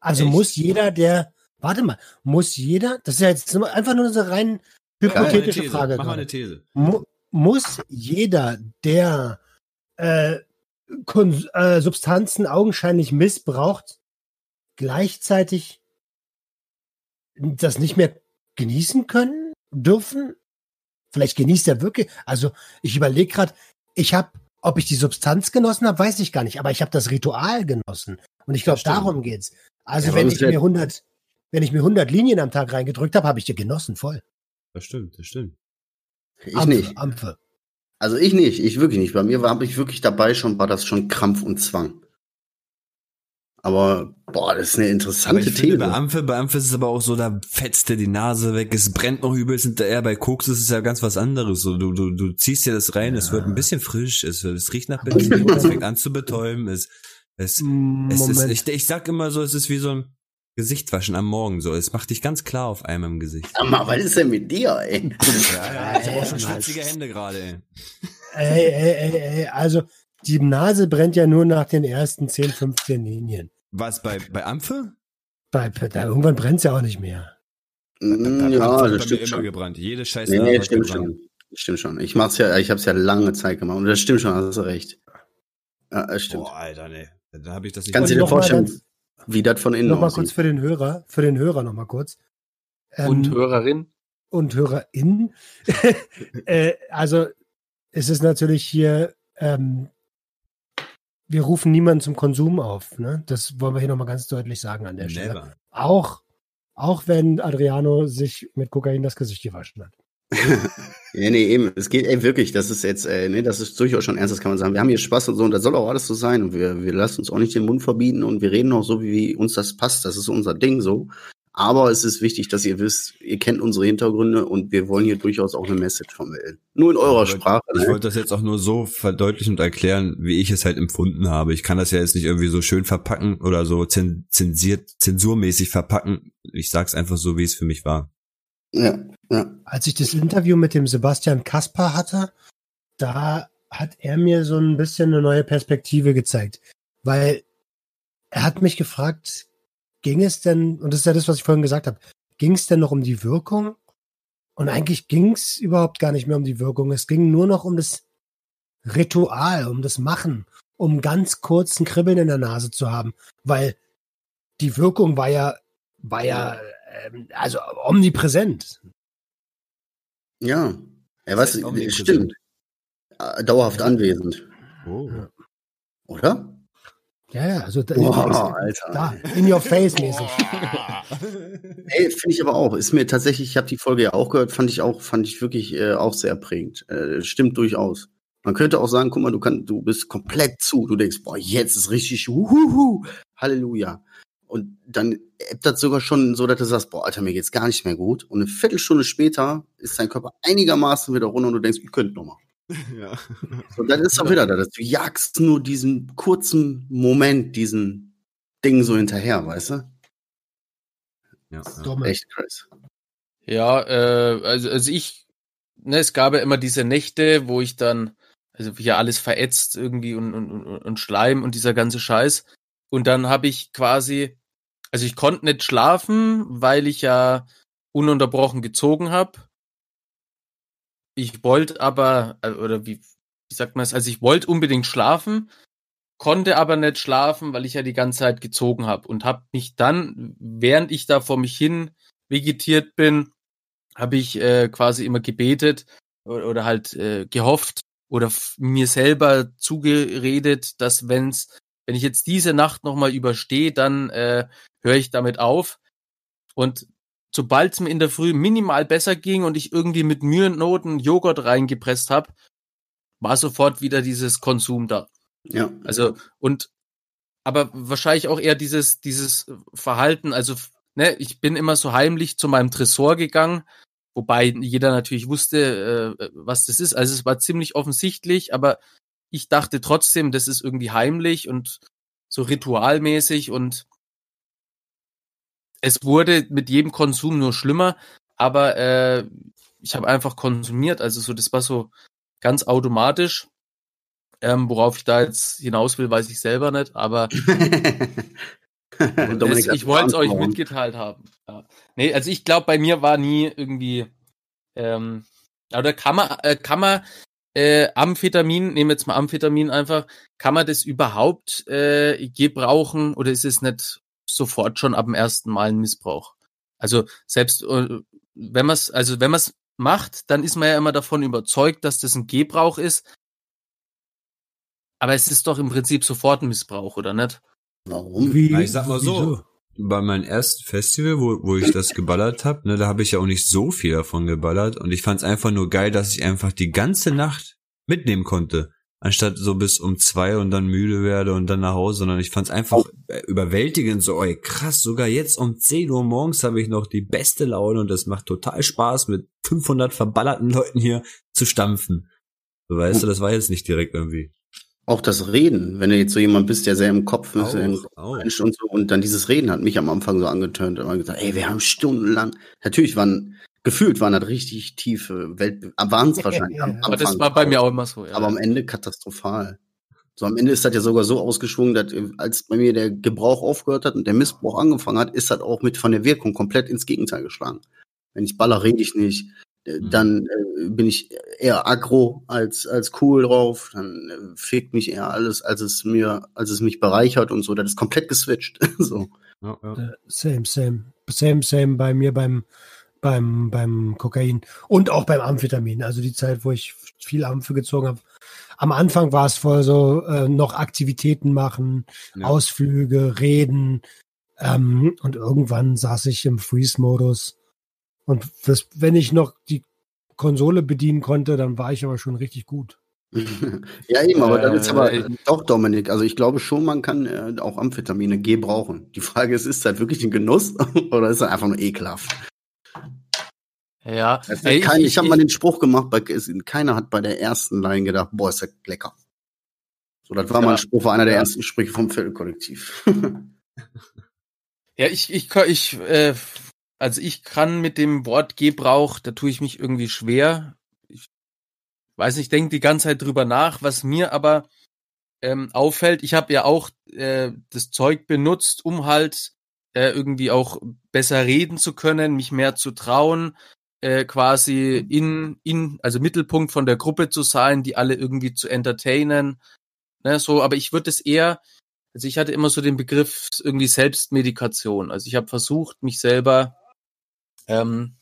Also Echt? muss jeder, der, warte mal, muss jeder, das ist ja jetzt einfach nur eine rein Mach mal eine hypothetische These. Frage. Mach mal eine These. Mu muss jeder, der äh, äh, Substanzen augenscheinlich missbraucht, gleichzeitig das nicht mehr genießen können, dürfen? Vielleicht genießt er wirklich. Also ich überlege gerade, ich habe, ob ich die Substanz genossen habe, weiß ich gar nicht, aber ich habe das Ritual genossen. Und ich glaube, darum geht's. Also Ja, wenn ich mir 100, wenn ich mir 100 Linien am Tag reingedrückt habe, habe ich die genossen voll. Das stimmt, das stimmt. Ich Ampfe, nicht. Ampfe. Also ich nicht, ich wirklich nicht. Bei mir war ich wirklich dabei schon, war das schon Krampf und Zwang. Aber boah, das ist eine Aber interessante ich These. bei Ampfe, bei Ampfe ist es aber auch so, da fetzt dir die Nase weg, es brennt noch übelst hinterher. Bei Koks ist es ja ganz was anderes. So, du, du, du ziehst dir das rein, es wird ein bisschen frisch, es, es riecht nach *laughs* Benzin, es fängt an zu betäuben, es, es, es ist, ich, ich sag immer so, es ist wie so ein Gesichtwaschen am Morgen, so. Es macht dich ganz klar auf einmal im Gesicht. Mal, was ist denn mit dir, ey? Ja, ja, ich hab auch schon schwitzige Hände gerade, ey. Ey, ey, ey, ey, also die Nase brennt ja nur nach den ersten 10, 15 Linien. Was, bei, bei Ampfe? Bei, da, irgendwann brennt es ja auch nicht mehr. Mm, ja, das stimmt schon. gebrannt. Jede scheiß Nee, nee, hat stimmt gebrannt. schon. Stimmt schon. Ich mach's ja, ich hab's ja lange Zeit gemacht und das stimmt schon, hast du recht. Ja, das stimmt. Boah, Alter, nee. Da habe ich das nicht Kannst du dir vorstellen, wie das von innen Nochmal kurz für den Hörer, für den Hörer nochmal kurz. Ähm, Und Hörerin. und *laughs* HörerInnen. äh, also es ist natürlich hier, ähm, wir rufen niemanden zum Konsum auf. Ne? Das wollen wir hier nochmal ganz deutlich sagen an der Stelle. Never. Auch, auch wenn Adriano sich mit Kokain das Gesicht gewaschen hat. *laughs* Ja, nee, eben. Es geht, ey, wirklich, das ist jetzt, äh, nee, das ist durchaus schon ernst, das kann man sagen. Wir haben hier Spaß und so und das soll auch alles so sein und wir, wir lassen uns auch nicht den Mund verbieten und wir reden auch so, wie uns das passt. Das ist unser Ding so. Aber es ist wichtig, dass ihr wisst, ihr kennt unsere Hintergründe und wir wollen hier durchaus auch eine Message vermitteln. Nur in eurer Ich wollte- Sprache. Ich Ne? wollte das jetzt auch nur so verdeutlichen und erklären, wie ich es halt empfunden habe. Ich kann das ja jetzt nicht irgendwie so schön verpacken oder so zen- zensiert, zensurmäßig verpacken. Ich sag's einfach so, wie es für mich war. Ja, ja. Als ich das Interview mit dem Sebastian Kaspar hatte, da hat er mir so ein bisschen eine neue Perspektive gezeigt. Weil er hat mich gefragt, ging es denn, und das ist ja das, was ich vorhin gesagt habe, ging es denn noch um die Wirkung? Und eigentlich ging es überhaupt gar nicht mehr um die Wirkung. Es ging nur noch um das Ritual, um das Machen, um ganz kurzen Kribbeln in der Nase zu haben. Weil die Wirkung war ja, war ja, also omnipräsent. Ja. Ja, was, stimmt. Äh, Dauerhaft anwesend. Oh. Oder? Ja, ja, also da, Boah, da in your face mäßig. *laughs* Ey, finde ich aber auch. Ist mir tatsächlich, ich habe die Folge ja auch gehört, fand ich auch, fand ich wirklich äh, auch sehr prägend. Äh, stimmt durchaus. Man könnte auch sagen, guck mal, du kannst, du bist komplett zu. Du denkst, boah, jetzt ist richtig, uhuhu, Halleluja. Und dann ebbt das sogar schon so, dass du sagst, boah, Alter, mir geht's gar nicht mehr gut. Und eine Viertelstunde später ist dein Körper einigermaßen wieder runter und du denkst, ich könnte noch mal. *laughs* ja. Und dann ist auch wieder da, dass du jagst nur diesen kurzen Moment, diesen Ding so hinterher, weißt du? Ja, ja. Echt krass. Ja, äh, also, also ich, ne, es gab ja immer diese Nächte, wo ich dann, also hier alles verätzt irgendwie und, und, und, und Schleim und dieser ganze Scheiß. Und dann habe ich quasi, also ich konnte nicht schlafen, weil ich ja ununterbrochen gezogen habe. Ich wollte aber, äh, oder wie, wie sagt man es, also ich wollte unbedingt schlafen, konnte aber nicht schlafen, weil ich ja die ganze Zeit gezogen habe und habe mich dann, während ich da vor mich hin vegetiert bin, habe ich äh, quasi immer gebetet oder, oder halt äh, gehofft oder mir selber zugeredet, dass wenn's, wenn ich jetzt diese Nacht nochmal überstehe, dann äh, höre ich damit auf. Und sobald es mir in der Früh minimal besser ging und ich irgendwie mit Mühe und Noten Joghurt reingepresst habe, war sofort wieder dieses Konsum da. Ja. Also und aber wahrscheinlich auch eher dieses dieses Verhalten. Also ne, ich bin immer so heimlich zu meinem Tresor gegangen, wobei jeder natürlich wusste, äh, was das ist. Also es war ziemlich offensichtlich, aber ich dachte trotzdem, das ist irgendwie heimlich und so ritualmäßig und es wurde mit jedem Konsum nur schlimmer, aber äh, ich habe einfach konsumiert. Also so, das war so ganz automatisch. Ähm, worauf ich da jetzt hinaus will, weiß ich selber nicht, aber *laughs* das, ich wollte es euch mitgeteilt haben. Ja. Nee, also ich glaube, bei mir war nie irgendwie, ähm, oder kann man, äh, kann man äh, Amphetamin, nehmen wir jetzt mal Amphetamin einfach, kann man das überhaupt äh, gebrauchen oder ist es nicht sofort schon ab dem ersten Mal ein Missbrauch? Also selbst äh, wenn man es, also wenn man es macht, dann ist man ja immer davon überzeugt, dass das ein Gebrauch ist. Aber es ist doch im Prinzip sofort ein Missbrauch, oder nicht? Warum? Wie, Na, ich sag mal so. wieso? Bei meinem ersten Festival, wo, wo ich das geballert hab, ne, da habe ich ja auch nicht so viel davon geballert und ich fand's einfach nur geil, dass ich einfach die ganze Nacht mitnehmen konnte, anstatt so bis um zwei und dann müde werde und dann nach Hause, sondern ich fand's einfach äh, überwältigend, so, ey, krass, sogar jetzt um 10 Uhr morgens habe ich noch die beste Laune und das macht total Spaß, mit 500 verballerten Leuten hier zu stampfen. So, weißt du, das war jetzt nicht direkt irgendwie. Auch das Reden, wenn du jetzt so jemand bist, der sehr im Kopf ist, im. Mensch und so, und dann dieses Reden hat mich am Anfang so angetönt, immer gesagt, ey, wir haben stundenlang, natürlich waren, gefühlt waren das richtig tiefe Welt, waren es wahrscheinlich am. Aber das war bei mir auch immer so. Ja. Aber am Ende katastrophal. So am Ende ist das ja sogar so ausgeschwungen, dass äh, als bei mir der Gebrauch aufgehört hat und der Missbrauch angefangen hat, ist das auch mit von der Wirkung komplett ins Gegenteil geschlagen. Wenn ich baller, rede ich nicht. Äh, Mhm. Dann äh, bin ich eher aggro als, als cool drauf. Dann äh, fegt mich eher alles, als es mir, als es mich bereichert und so. Das ist komplett geswitcht. *laughs* so. Ja, ja. Äh, Same, same. Same, same bei mir beim, beim, beim Kokain und auch beim Amphetamin. Also die Zeit, wo ich viel Amphe gezogen habe. Am Anfang war es voll so, äh, noch Aktivitäten machen, Ja. Ausflüge, reden. Ähm, und irgendwann saß ich im Freeze-Modus. Und das, wenn ich noch die Konsole bedienen konnte, dann war ich aber schon richtig gut. *laughs* ja, eben, aber das ist Äh, aber äh, doch, Dominik. Also ich glaube schon, man kann äh, auch Amphetamine gebrauchen. Die Frage ist, ist das wirklich ein Genuss *laughs* oder ist das einfach nur ekelhaft? Ja, Es ey, ich ich, ich habe mal den Spruch gemacht, bei, keiner hat bei der ersten Line gedacht, boah, ist das lecker. So, das war Ja. mal ein Spruch, war einer der Ja. ersten Sprüche vom Viertelkollektiv. *laughs* Ja, ich, ich, ich, äh, also ich kann mit dem Wort Gebrauch, da tue ich mich irgendwie schwer. Ich weiß nicht, denke die ganze Zeit drüber nach, was mir aber ähm, auffällt. Ich habe ja auch äh, das Zeug benutzt, um halt äh, irgendwie auch besser reden zu können, mich mehr zu trauen, äh, quasi in, in, also Mittelpunkt von der Gruppe zu sein, die alle irgendwie zu entertainen. Ne, so, aber ich würde es eher, also ich hatte immer so den Begriff irgendwie Selbstmedikation. Also ich habe versucht, mich selber ähm,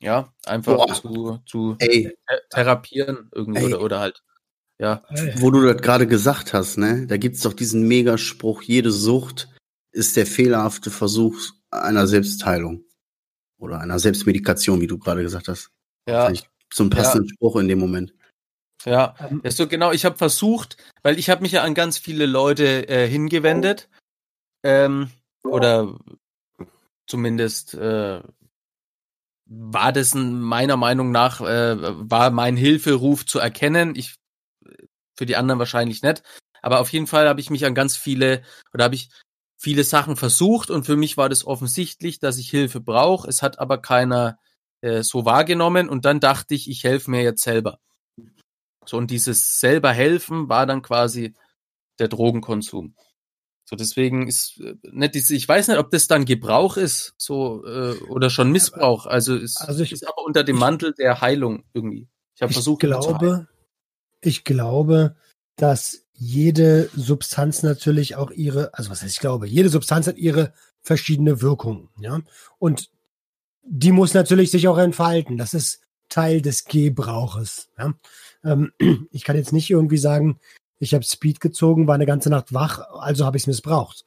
ja einfach Boah. zu, zu Ey, th- therapieren irgendwie Ey. oder, oder halt. Ja, wo du das gerade gesagt hast, ne, da gibt's doch diesen Megaspruch, jede Sucht ist der fehlerhafte Versuch einer Selbstheilung. Oder einer Selbstmedikation, wie du gerade gesagt hast. ja, Fand ich so ein passenden Spruch in dem Moment. ja. Ähm, Ja, so genau, ich habe versucht, weil ich habe mich ja an ganz viele Leute äh, hingewendet. Ähm, oder zumindest äh, war das ein, meiner Meinung nach, äh, war mein Hilferuf zu erkennen. Ich für die anderen wahrscheinlich nicht. Aber auf jeden Fall habe ich mich an ganz viele oder habe ich viele Sachen versucht und für mich war das offensichtlich, dass ich Hilfe brauche. Es hat aber keiner äh, so wahrgenommen und dann dachte ich, ich helfe mir jetzt selber. So, und dieses selber helfen war dann quasi der Drogenkonsum. So, deswegen ist äh, nicht diese, ich weiß nicht, ob das dann Gebrauch ist, so, äh, oder schon Missbrauch. Also es Also ich- ist aber unter dem ich- Mantel der Heilung irgendwie. Ich habe versucht, glaube, ich glaube, dass jede Substanz natürlich auch ihre, also was heißt ich glaube, jede Substanz hat ihre verschiedene Wirkungen, ja. Und die muss natürlich sich auch entfalten. Das ist Teil des Gebrauches. Ja? Ähm, *clears throat* ich kann jetzt nicht irgendwie sagen, ich habe Speed gezogen, war eine ganze Nacht wach, also habe ich es missbraucht.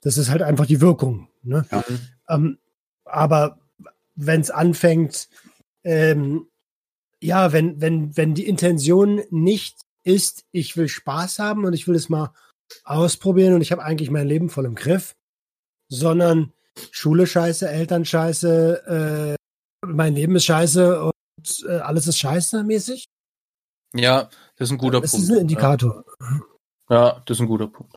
Das ist halt einfach die Wirkung. Ne? Ja. Ähm, aber wenn es anfängt, ähm, ja, wenn, wenn, wenn die Intention nicht ist, ich will Spaß haben und ich will es mal ausprobieren und ich habe eigentlich mein Leben voll im Griff, sondern Schule scheiße, Eltern scheiße, äh, mein Leben ist scheiße und äh, alles ist scheiße mäßig. Ja, das ist ein guter das Punkt. ist ein Indikator. Ja, das ist ein guter Punkt.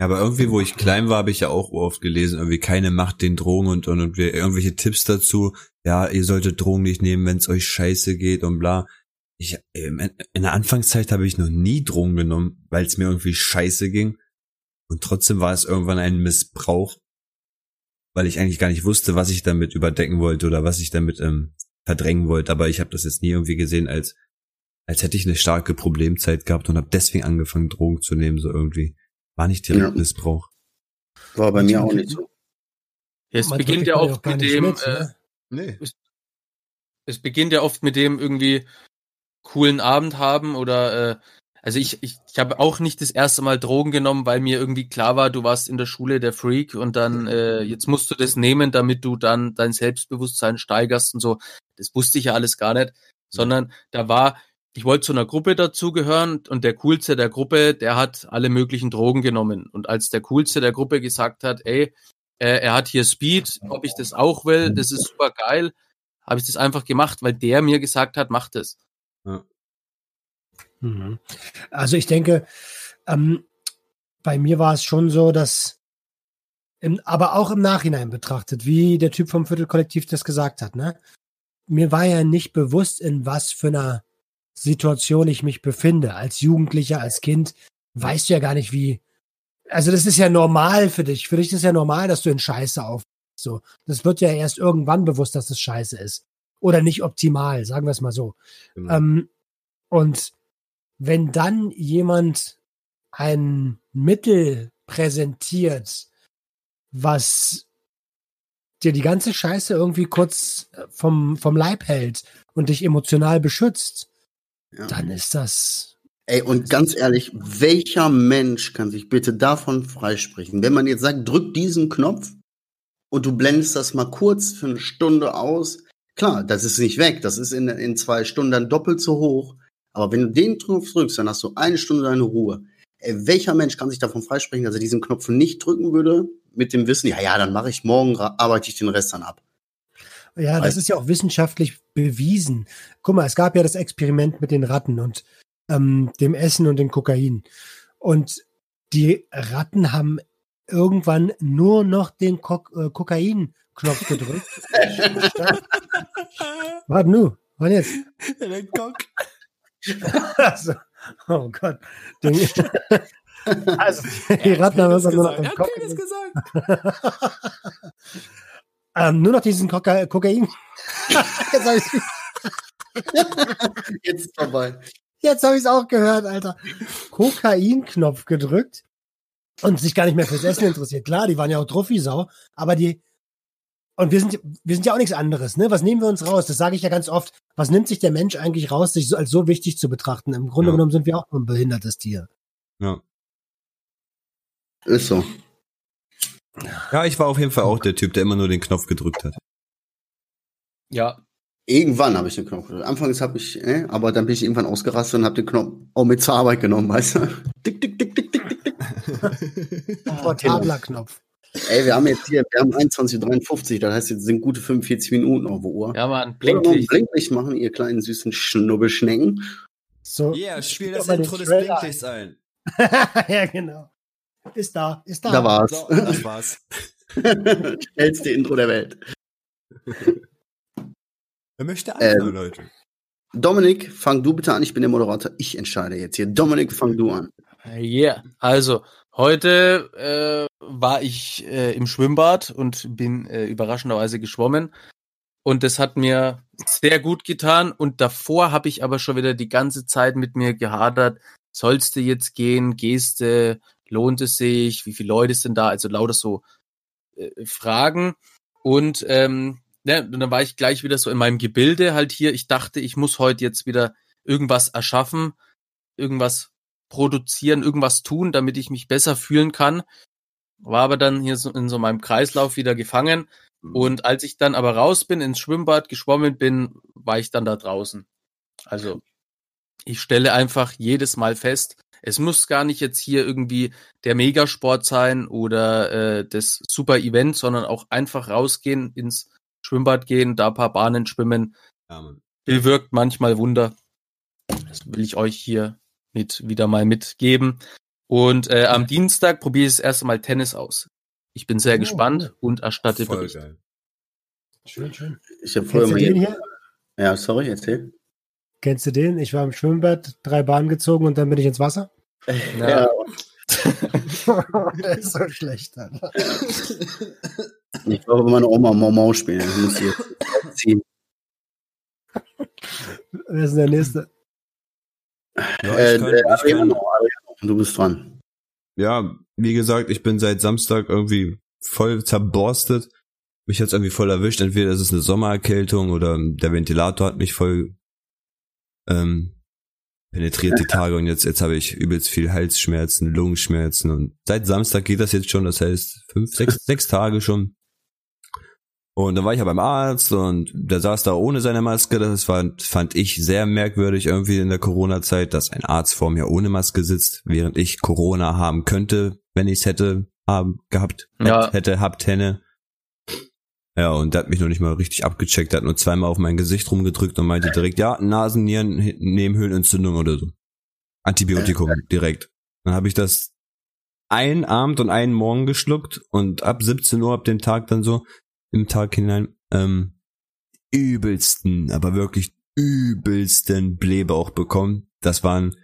Ja, aber irgendwie, wo ich klein war, habe ich ja auch oft gelesen, irgendwie keine Macht den Drogen und, und, und irgendwelche Tipps dazu. Ja, ihr solltet Drogen nicht nehmen, wenn es euch scheiße geht und bla. Ich, ähm, in der Anfangszeit habe ich noch nie Drogen genommen, weil es mir irgendwie scheiße ging. Und trotzdem war es irgendwann ein Missbrauch, weil ich eigentlich gar nicht wusste, was ich damit überdecken wollte oder was ich damit ähm, verdrängen wollte. Aber ich habe das jetzt nie irgendwie gesehen, als als hätte ich eine starke Problemzeit gehabt und habe deswegen angefangen, Drogen zu nehmen, so irgendwie. War nicht direkt Ja. Missbrauch. War bei mir auch nicht so. Es Man beginnt ja oft mit dem, mit, äh, ne? Nee. es beginnt ja oft mit dem irgendwie coolen Abend haben oder äh, also ich, ich, ich habe auch nicht das erste Mal Drogen genommen, weil mir irgendwie klar war, du warst in der Schule der Freak und dann äh, jetzt musst du das nehmen, damit du dann dein Selbstbewusstsein steigerst und so. Das wusste ich ja alles gar nicht, sondern da war, ich wollte zu einer Gruppe dazugehören und der coolste der Gruppe, der hat alle möglichen Drogen genommen und als der coolste der Gruppe gesagt hat, ey, äh, er hat hier Speed, ob ich das auch will, das ist super geil, habe ich das einfach gemacht, weil der mir gesagt hat, mach das. Mhm. Also ich denke, ähm, bei mir war es schon so, dass, im, aber auch im Nachhinein betrachtet, wie der Typ vom Viertelkollektiv das gesagt hat, ne? Mir war ja nicht bewusst, in was für einer Situation ich mich befinde. Als Jugendlicher, als Kind, weißt du ja gar nicht, wie. Also, das ist ja normal für dich. Für dich ist ja normal, dass du in Scheiße auf. So. Das wird ja erst irgendwann bewusst, dass das Scheiße ist. Oder nicht optimal, sagen wir es mal so. Genau. Ähm, und wenn dann jemand ein Mittel präsentiert, was dir die ganze Scheiße irgendwie kurz äh, vom, vom Leib hält und dich emotional beschützt, Ja. dann ist das. Ey, und ganz ehrlich, welcher Mensch kann sich bitte davon freisprechen? Wenn man jetzt sagt, drück diesen Knopf und du blendest das mal kurz für eine Stunde aus, klar, das ist nicht weg, das ist in, in zwei Stunden dann doppelt so hoch. Aber wenn du den Knopf drückst, dann hast du eine Stunde deine Ruhe. Ey, welcher Mensch kann sich davon freisprechen, dass er diesen Knopf nicht drücken würde, mit dem Wissen, ja, ja, dann mache ich morgen, arbeite ich den Rest dann ab. Ja, das ist ja auch wissenschaftlich bewiesen. Guck mal, es gab ja das Experiment mit den Ratten und ähm, dem Essen und dem Kokain. Und die Ratten haben irgendwann nur noch den Kok äh, Kokain-Knopf gedrückt. Warte nu, wann jetzt? Der Cock. Also, oh Gott. Den, also, die Ratten haben irgendwann nur noch den Kok gesagt. *laughs* ähm, nur noch diesen Koka Kokain. *laughs* Jetzt habe ich Jetzt ist vorbei. Jetzt habe ich es auch gehört, Alter. Kokain-Knopf gedrückt und sich gar nicht mehr fürs Essen interessiert. Klar, die waren ja auch Druffi-Sau, aber die. Und wir sind, wir sind ja auch nichts anderes, ne? Was nehmen wir uns raus? Das sage ich ja ganz oft. Was nimmt sich der Mensch eigentlich raus, sich so, als so wichtig zu betrachten? Im Grunde Ja. genommen sind wir auch ein behindertes Tier. Ja. Ist so. ja, ich war auf jeden Fall auch der Typ, der immer nur den Knopf gedrückt hat. Ja, Irgendwann habe ich den Knopf gedrückt. Anfangs habe ich, äh, aber dann bin ich irgendwann ausgerastet und habe den Knopf auch mit zur Arbeit genommen, weißt du? Dick, dick, dick, dick, dick, dick, dick. Portabler Knopf. Ey, wir haben jetzt hier, wir haben 21.53 Uhr, das heißt, jetzt sind gute 45 Minuten auf der Uhr. ja, man, Wollen wir mal ein Blinklicht. Blinklicht machen, ihr kleinen süßen Schnubbelschnecken. So. Yeah, spiel das Intro des Blinklichts ein. *laughs* ja, genau. Ist da, ist da. Da war's. So, das war's. *laughs* Schnellste Intro der Welt. *laughs* Wer möchte anfangen, Ähm, Leute? Dominik, fang du bitte an, ich bin der Moderator. Ich entscheide jetzt hier. Dominik, fang du an. Yeah. Also, heute äh, war ich äh, im Schwimmbad und bin äh, überraschenderweise geschwommen. Und das hat mir sehr gut getan. Und davor habe ich aber schon wieder die ganze Zeit mit mir gehadert. Sollst du jetzt gehen? Gehst du? Lohnt es sich? Wie viele Leute sind da? Also lauter so äh, Fragen. Und ähm, ne, und dann war ich gleich wieder so in meinem Gebilde halt hier. Ich dachte, ich muss heute jetzt wieder irgendwas erschaffen, irgendwas produzieren, irgendwas tun, damit ich mich besser fühlen kann. War aber dann hier so in so meinem Kreislauf wieder gefangen. Und als ich dann aber raus bin, ins Schwimmbad geschwommen bin, war ich dann da draußen. Also ich stelle einfach jedes Mal fest, es muss gar nicht jetzt hier irgendwie der Megasport sein oder äh, das super Event, sondern auch einfach rausgehen, ins Schwimmbad gehen, da ein paar Bahnen schwimmen, Ja, bewirkt manchmal Wunder. Das will ich euch hier mit wieder mal mitgeben. Und äh, am Dienstag probiere ich das erste Mal Tennis aus. Ich bin sehr Oh, gespannt cool. und erstatte Voll Bericht. geil. Schön, schön. Ich habe früher Kennst mal du den hier. Ja, sorry, erzähl. Kennst du den? Ich war im Schwimmbad, drei Bahnen gezogen und dann bin ich ins Wasser. *laughs* Ja. *laughs* Der ist so schlecht. Alter. Ich glaube, meine Oma Mau spielen. *laughs* Wer ist denn der Nächste? Ja, Äh, kann, äh, Adriano, Adriano, du bist dran. ja, wie gesagt, ich bin seit Samstag irgendwie voll zerborstet. Mich hat's irgendwie voll erwischt. Entweder ist es eine Sommererkältung oder der Ventilator hat mich voll ähm, penetriert die *laughs* Tage und jetzt, jetzt habe ich übelst viel Halsschmerzen, Lungenschmerzen und seit Samstag geht das jetzt schon, das heißt fünf, sechs, *laughs* sechs Tage schon. Und dann war ich ja beim Arzt und der saß da ohne seine Maske. Das war, fand ich sehr merkwürdig irgendwie in der Corona-Zeit, dass ein Arzt vor mir ohne Maske sitzt, während ich Corona haben könnte, wenn ich es hätte haben, gehabt, Ja. hätte, habt, hätte. Ja, und der hat mich noch nicht mal richtig abgecheckt, der hat nur zweimal auf mein Gesicht rumgedrückt und meinte direkt, ja, Nasen, Nieren, Nebenhöhlenentzündung oder so. Antibiotikum *laughs* direkt. Dann habe ich das einen Abend und einen Morgen geschluckt und ab 17 Uhr ab dem Tag dann so im Tag hinein ähm, übelsten, aber wirklich übelsten Blähbauch bekommen. Das waren,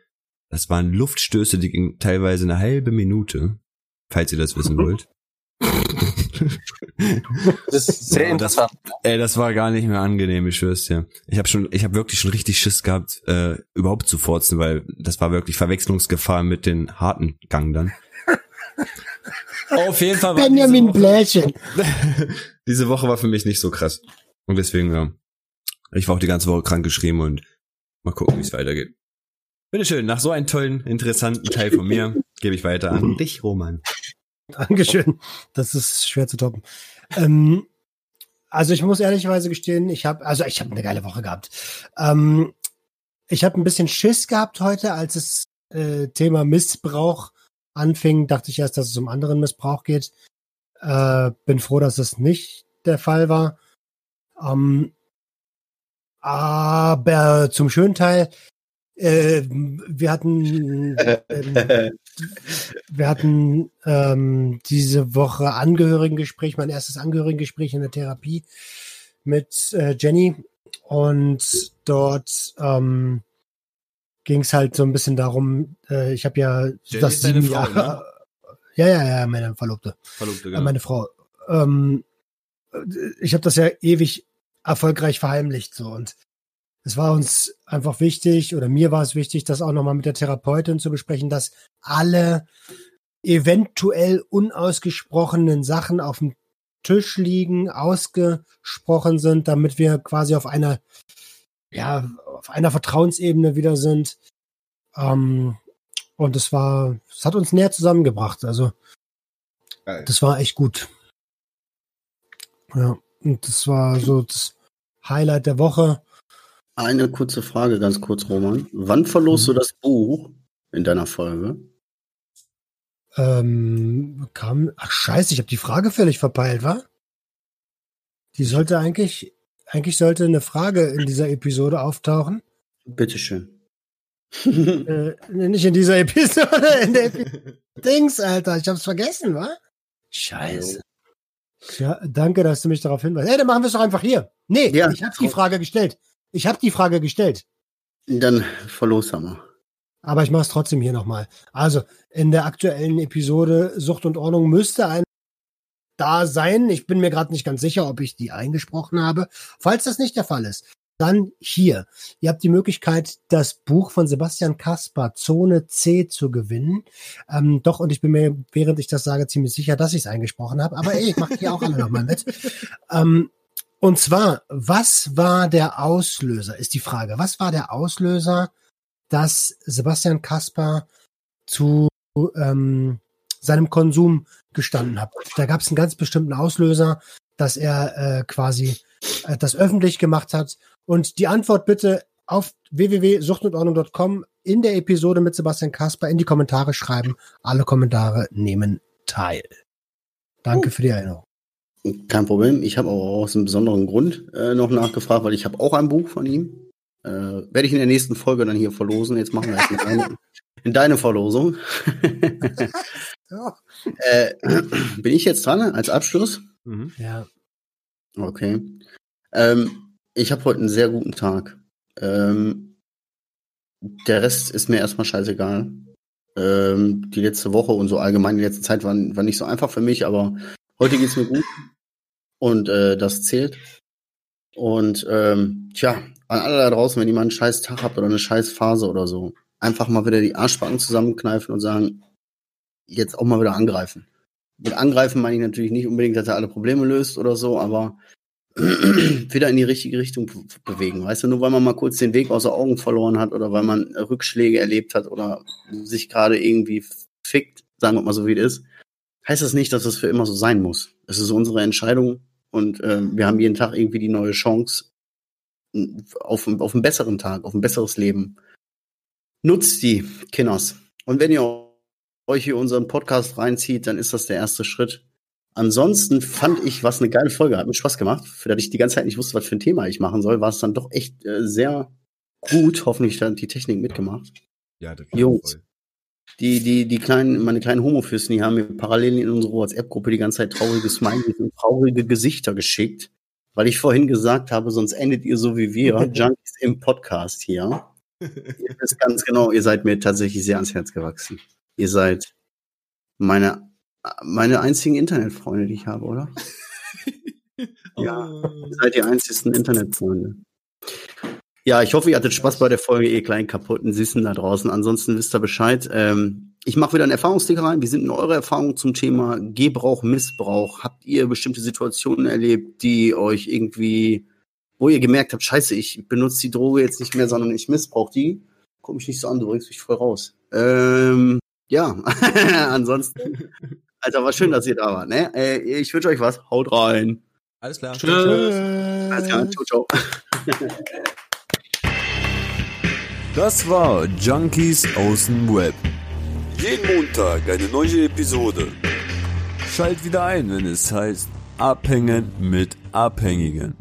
das waren Luftstöße, die gingen teilweise eine halbe Minute, falls ihr das wissen *laughs* wollt. Das ist sehr Und das, interessant. ey, das war gar nicht mehr angenehm, ich schwör's dir. Ich habe schon, ich habe wirklich schon richtig Schiss gehabt, äh, überhaupt zu forzen, weil das war wirklich Verwechslungsgefahr mit den harten Gang dann. *laughs* Auf jeden Fall Benjamin diese Bläschen. *laughs* diese Woche war für mich nicht so krass. Und deswegen, ja, ich war auch die ganze Woche krank geschrieben und mal gucken, wie es weitergeht. Bitteschön, nach so einem tollen, interessanten Teil von mir *laughs* gebe ich weiter an dich, Roman. Dankeschön. Das ist schwer zu toppen. Ähm, also ich muss ehrlicherweise gestehen, ich habe, also ich habe eine geile Woche gehabt. Ähm, ich habe ein bisschen Schiss gehabt heute, als es äh, Thema Missbrauch anfing. Dachte ich erst, dass es um anderen Missbrauch geht. Äh, bin froh, dass es nicht der Fall war. Ähm, aber zum schönen Teil, äh, wir hatten ähm, *laughs* wir hatten ähm, diese Woche Angehörigengespräch, mein erstes Angehörigengespräch in der Therapie mit äh, Jenny. Und dort ähm, ging es halt so ein bisschen darum, äh, ich habe ja Jenny das sieben Frau, Jahre. ne? Ja, ja, ja, meine Verlobte. Verlobte, Äh, meine Frau. Ähm, ich habe das ja ewig erfolgreich verheimlicht so und es war uns einfach wichtig oder mir war es wichtig, das auch nochmal mit der Therapeutin zu besprechen, dass alle eventuell unausgesprochenen Sachen auf dem Tisch liegen, ausgesprochen sind, damit wir quasi auf einer ja auf einer Vertrauensebene wieder sind. Ähm, und es war, es hat uns näher zusammengebracht. Also Geil. das war echt gut. Ja, und das war so das Highlight der Woche. Eine kurze Frage, ganz kurz, Roman. Wann verlost Mhm. du das Buch in deiner Folge? Ähm, kam, ach scheiße, ich habe die Frage völlig verpeilt, wa? Die sollte eigentlich, eigentlich sollte eine Frage in dieser Episode auftauchen. Bitteschön. Äh, nicht in dieser Episode, in der Epi *laughs* Dings, Alter, ich hab's vergessen, wa? Scheiße. Ja, danke, dass du mich darauf hinweist. Ey, dann machen wir es doch einfach hier. Nee, Ja. ich habe die Frage gestellt. Ich habe die Frage gestellt. Dann verlost wir. Aber ich mache es trotzdem hier nochmal. Also, in der aktuellen Episode Sucht und Ordnung müsste ein da sein. Ich bin mir gerade nicht ganz sicher, ob ich die eingesprochen habe. Falls das nicht der Fall ist, dann hier. Ihr habt die Möglichkeit, das Buch von Sebastian Kaspar, Zone C, zu gewinnen. Ähm, doch, und ich bin mir, während ich das sage, ziemlich sicher, dass ich es eingesprochen habe. Aber ey, ich mache hier auch alle nochmal mit. *laughs* Ähm, und zwar, was war der Auslöser, ist die Frage. Was war der Auslöser, dass Sebastian Kaspar zu ähm, seinem Konsum gestanden hat. Da gab es einen ganz bestimmten Auslöser, dass er äh, quasi äh, das öffentlich gemacht hat. Und die Antwort bitte auf www.suchtundordnung.com in der Episode mit Sebastian Kaspar in die Kommentare schreiben. Alle Kommentare nehmen teil. Danke für die Erinnerung. Kein Problem. Ich habe auch aus einem besonderen Grund äh, noch nachgefragt, weil ich habe auch ein Buch von ihm. Äh, Werde ich in der nächsten Folge dann hier verlosen. Jetzt machen wir es in deine, in deine Verlosung. *laughs* Ja. äh, bin ich jetzt dran als Abschluss? Mhm. ja. Okay. Ähm, ich habe heute einen sehr guten Tag. Ähm, der Rest ist mir erstmal scheißegal. Ähm, die letzte Woche und so allgemein die letzte Zeit war, war nicht so einfach für mich, aber heute geht's mir gut. Und äh, das zählt. Und ähm, tja, an alle da draußen, wenn ihr mal einen scheiß Tag habt oder eine scheiß Phase oder so, einfach mal wieder die Arschbacken zusammenkneifen und sagen, jetzt auch mal wieder angreifen. Mit angreifen meine ich natürlich nicht unbedingt, dass er alle Probleme löst oder so, aber *clears throat* wieder in die richtige Richtung be- bewegen. Weißt du, nur weil man mal kurz den Weg aus den Augen verloren hat oder weil man Rückschläge erlebt hat oder sich gerade irgendwie fickt, sagen wir mal so wie es ist, heißt das nicht, dass es für immer so sein muss. Es ist unsere Entscheidung und äh, wir haben jeden Tag irgendwie die neue Chance auf, auf einen besseren Tag, auf ein besseres Leben. Nutzt die, Kinders. Und wenn ihr euch hier unseren Podcast reinzieht, dann ist das der erste Schritt. Ansonsten fand ich, was eine geile Folge hat mir Spaß gemacht. Für das ich die ganze Zeit nicht wusste, was für ein Thema ich machen soll, war es dann doch echt äh, sehr gut. Hoffentlich hat die Technik mitgemacht. Ja, das Jungs. voll. Die, die, die kleinen, meine kleinen Homofürsten, die haben mir parallel in unsere WhatsApp-Gruppe die ganze Zeit traurige Smileys und traurige Gesichter geschickt. weil ich vorhin gesagt habe, sonst endet ihr so wie wir, *laughs* Junkies im Podcast hier. *laughs* ihr wisst ganz genau, ihr seid mir tatsächlich sehr ans Herz gewachsen. Ihr seid meine, meine einzigen Internetfreunde, die ich habe, oder? *laughs* ja, ihr seid die einzigsten Internetfreunde. Ja, ich hoffe, ihr hattet Spaß bei der Folge, ihr kleinen kaputten Süßen da draußen. Ansonsten wisst ihr Bescheid. Ähm, ich mache wieder einen Erfahrungsticker rein. Wie sind denn eure Erfahrungen zum Thema Gebrauch, Missbrauch? Habt ihr bestimmte Situationen erlebt, die euch irgendwie, wo ihr gemerkt habt, scheiße, ich benutze die Droge jetzt nicht mehr, sondern ich missbrauche die? Guck mich nicht so an, du bringst mich voll raus. Ähm, ja, *laughs* *laughs* ansonsten, Alter, war schön, dass ihr da wart. Ne? Äh, ich wünsche euch was. Haut rein. Alles klar. Tschüss. Alles klar. Ciao, ciao. *laughs* Das war Junkies aus dem Web. Jeden Montag eine neue Episode. Schalt wieder ein, wenn es heißt Abhängen mit Abhängigen.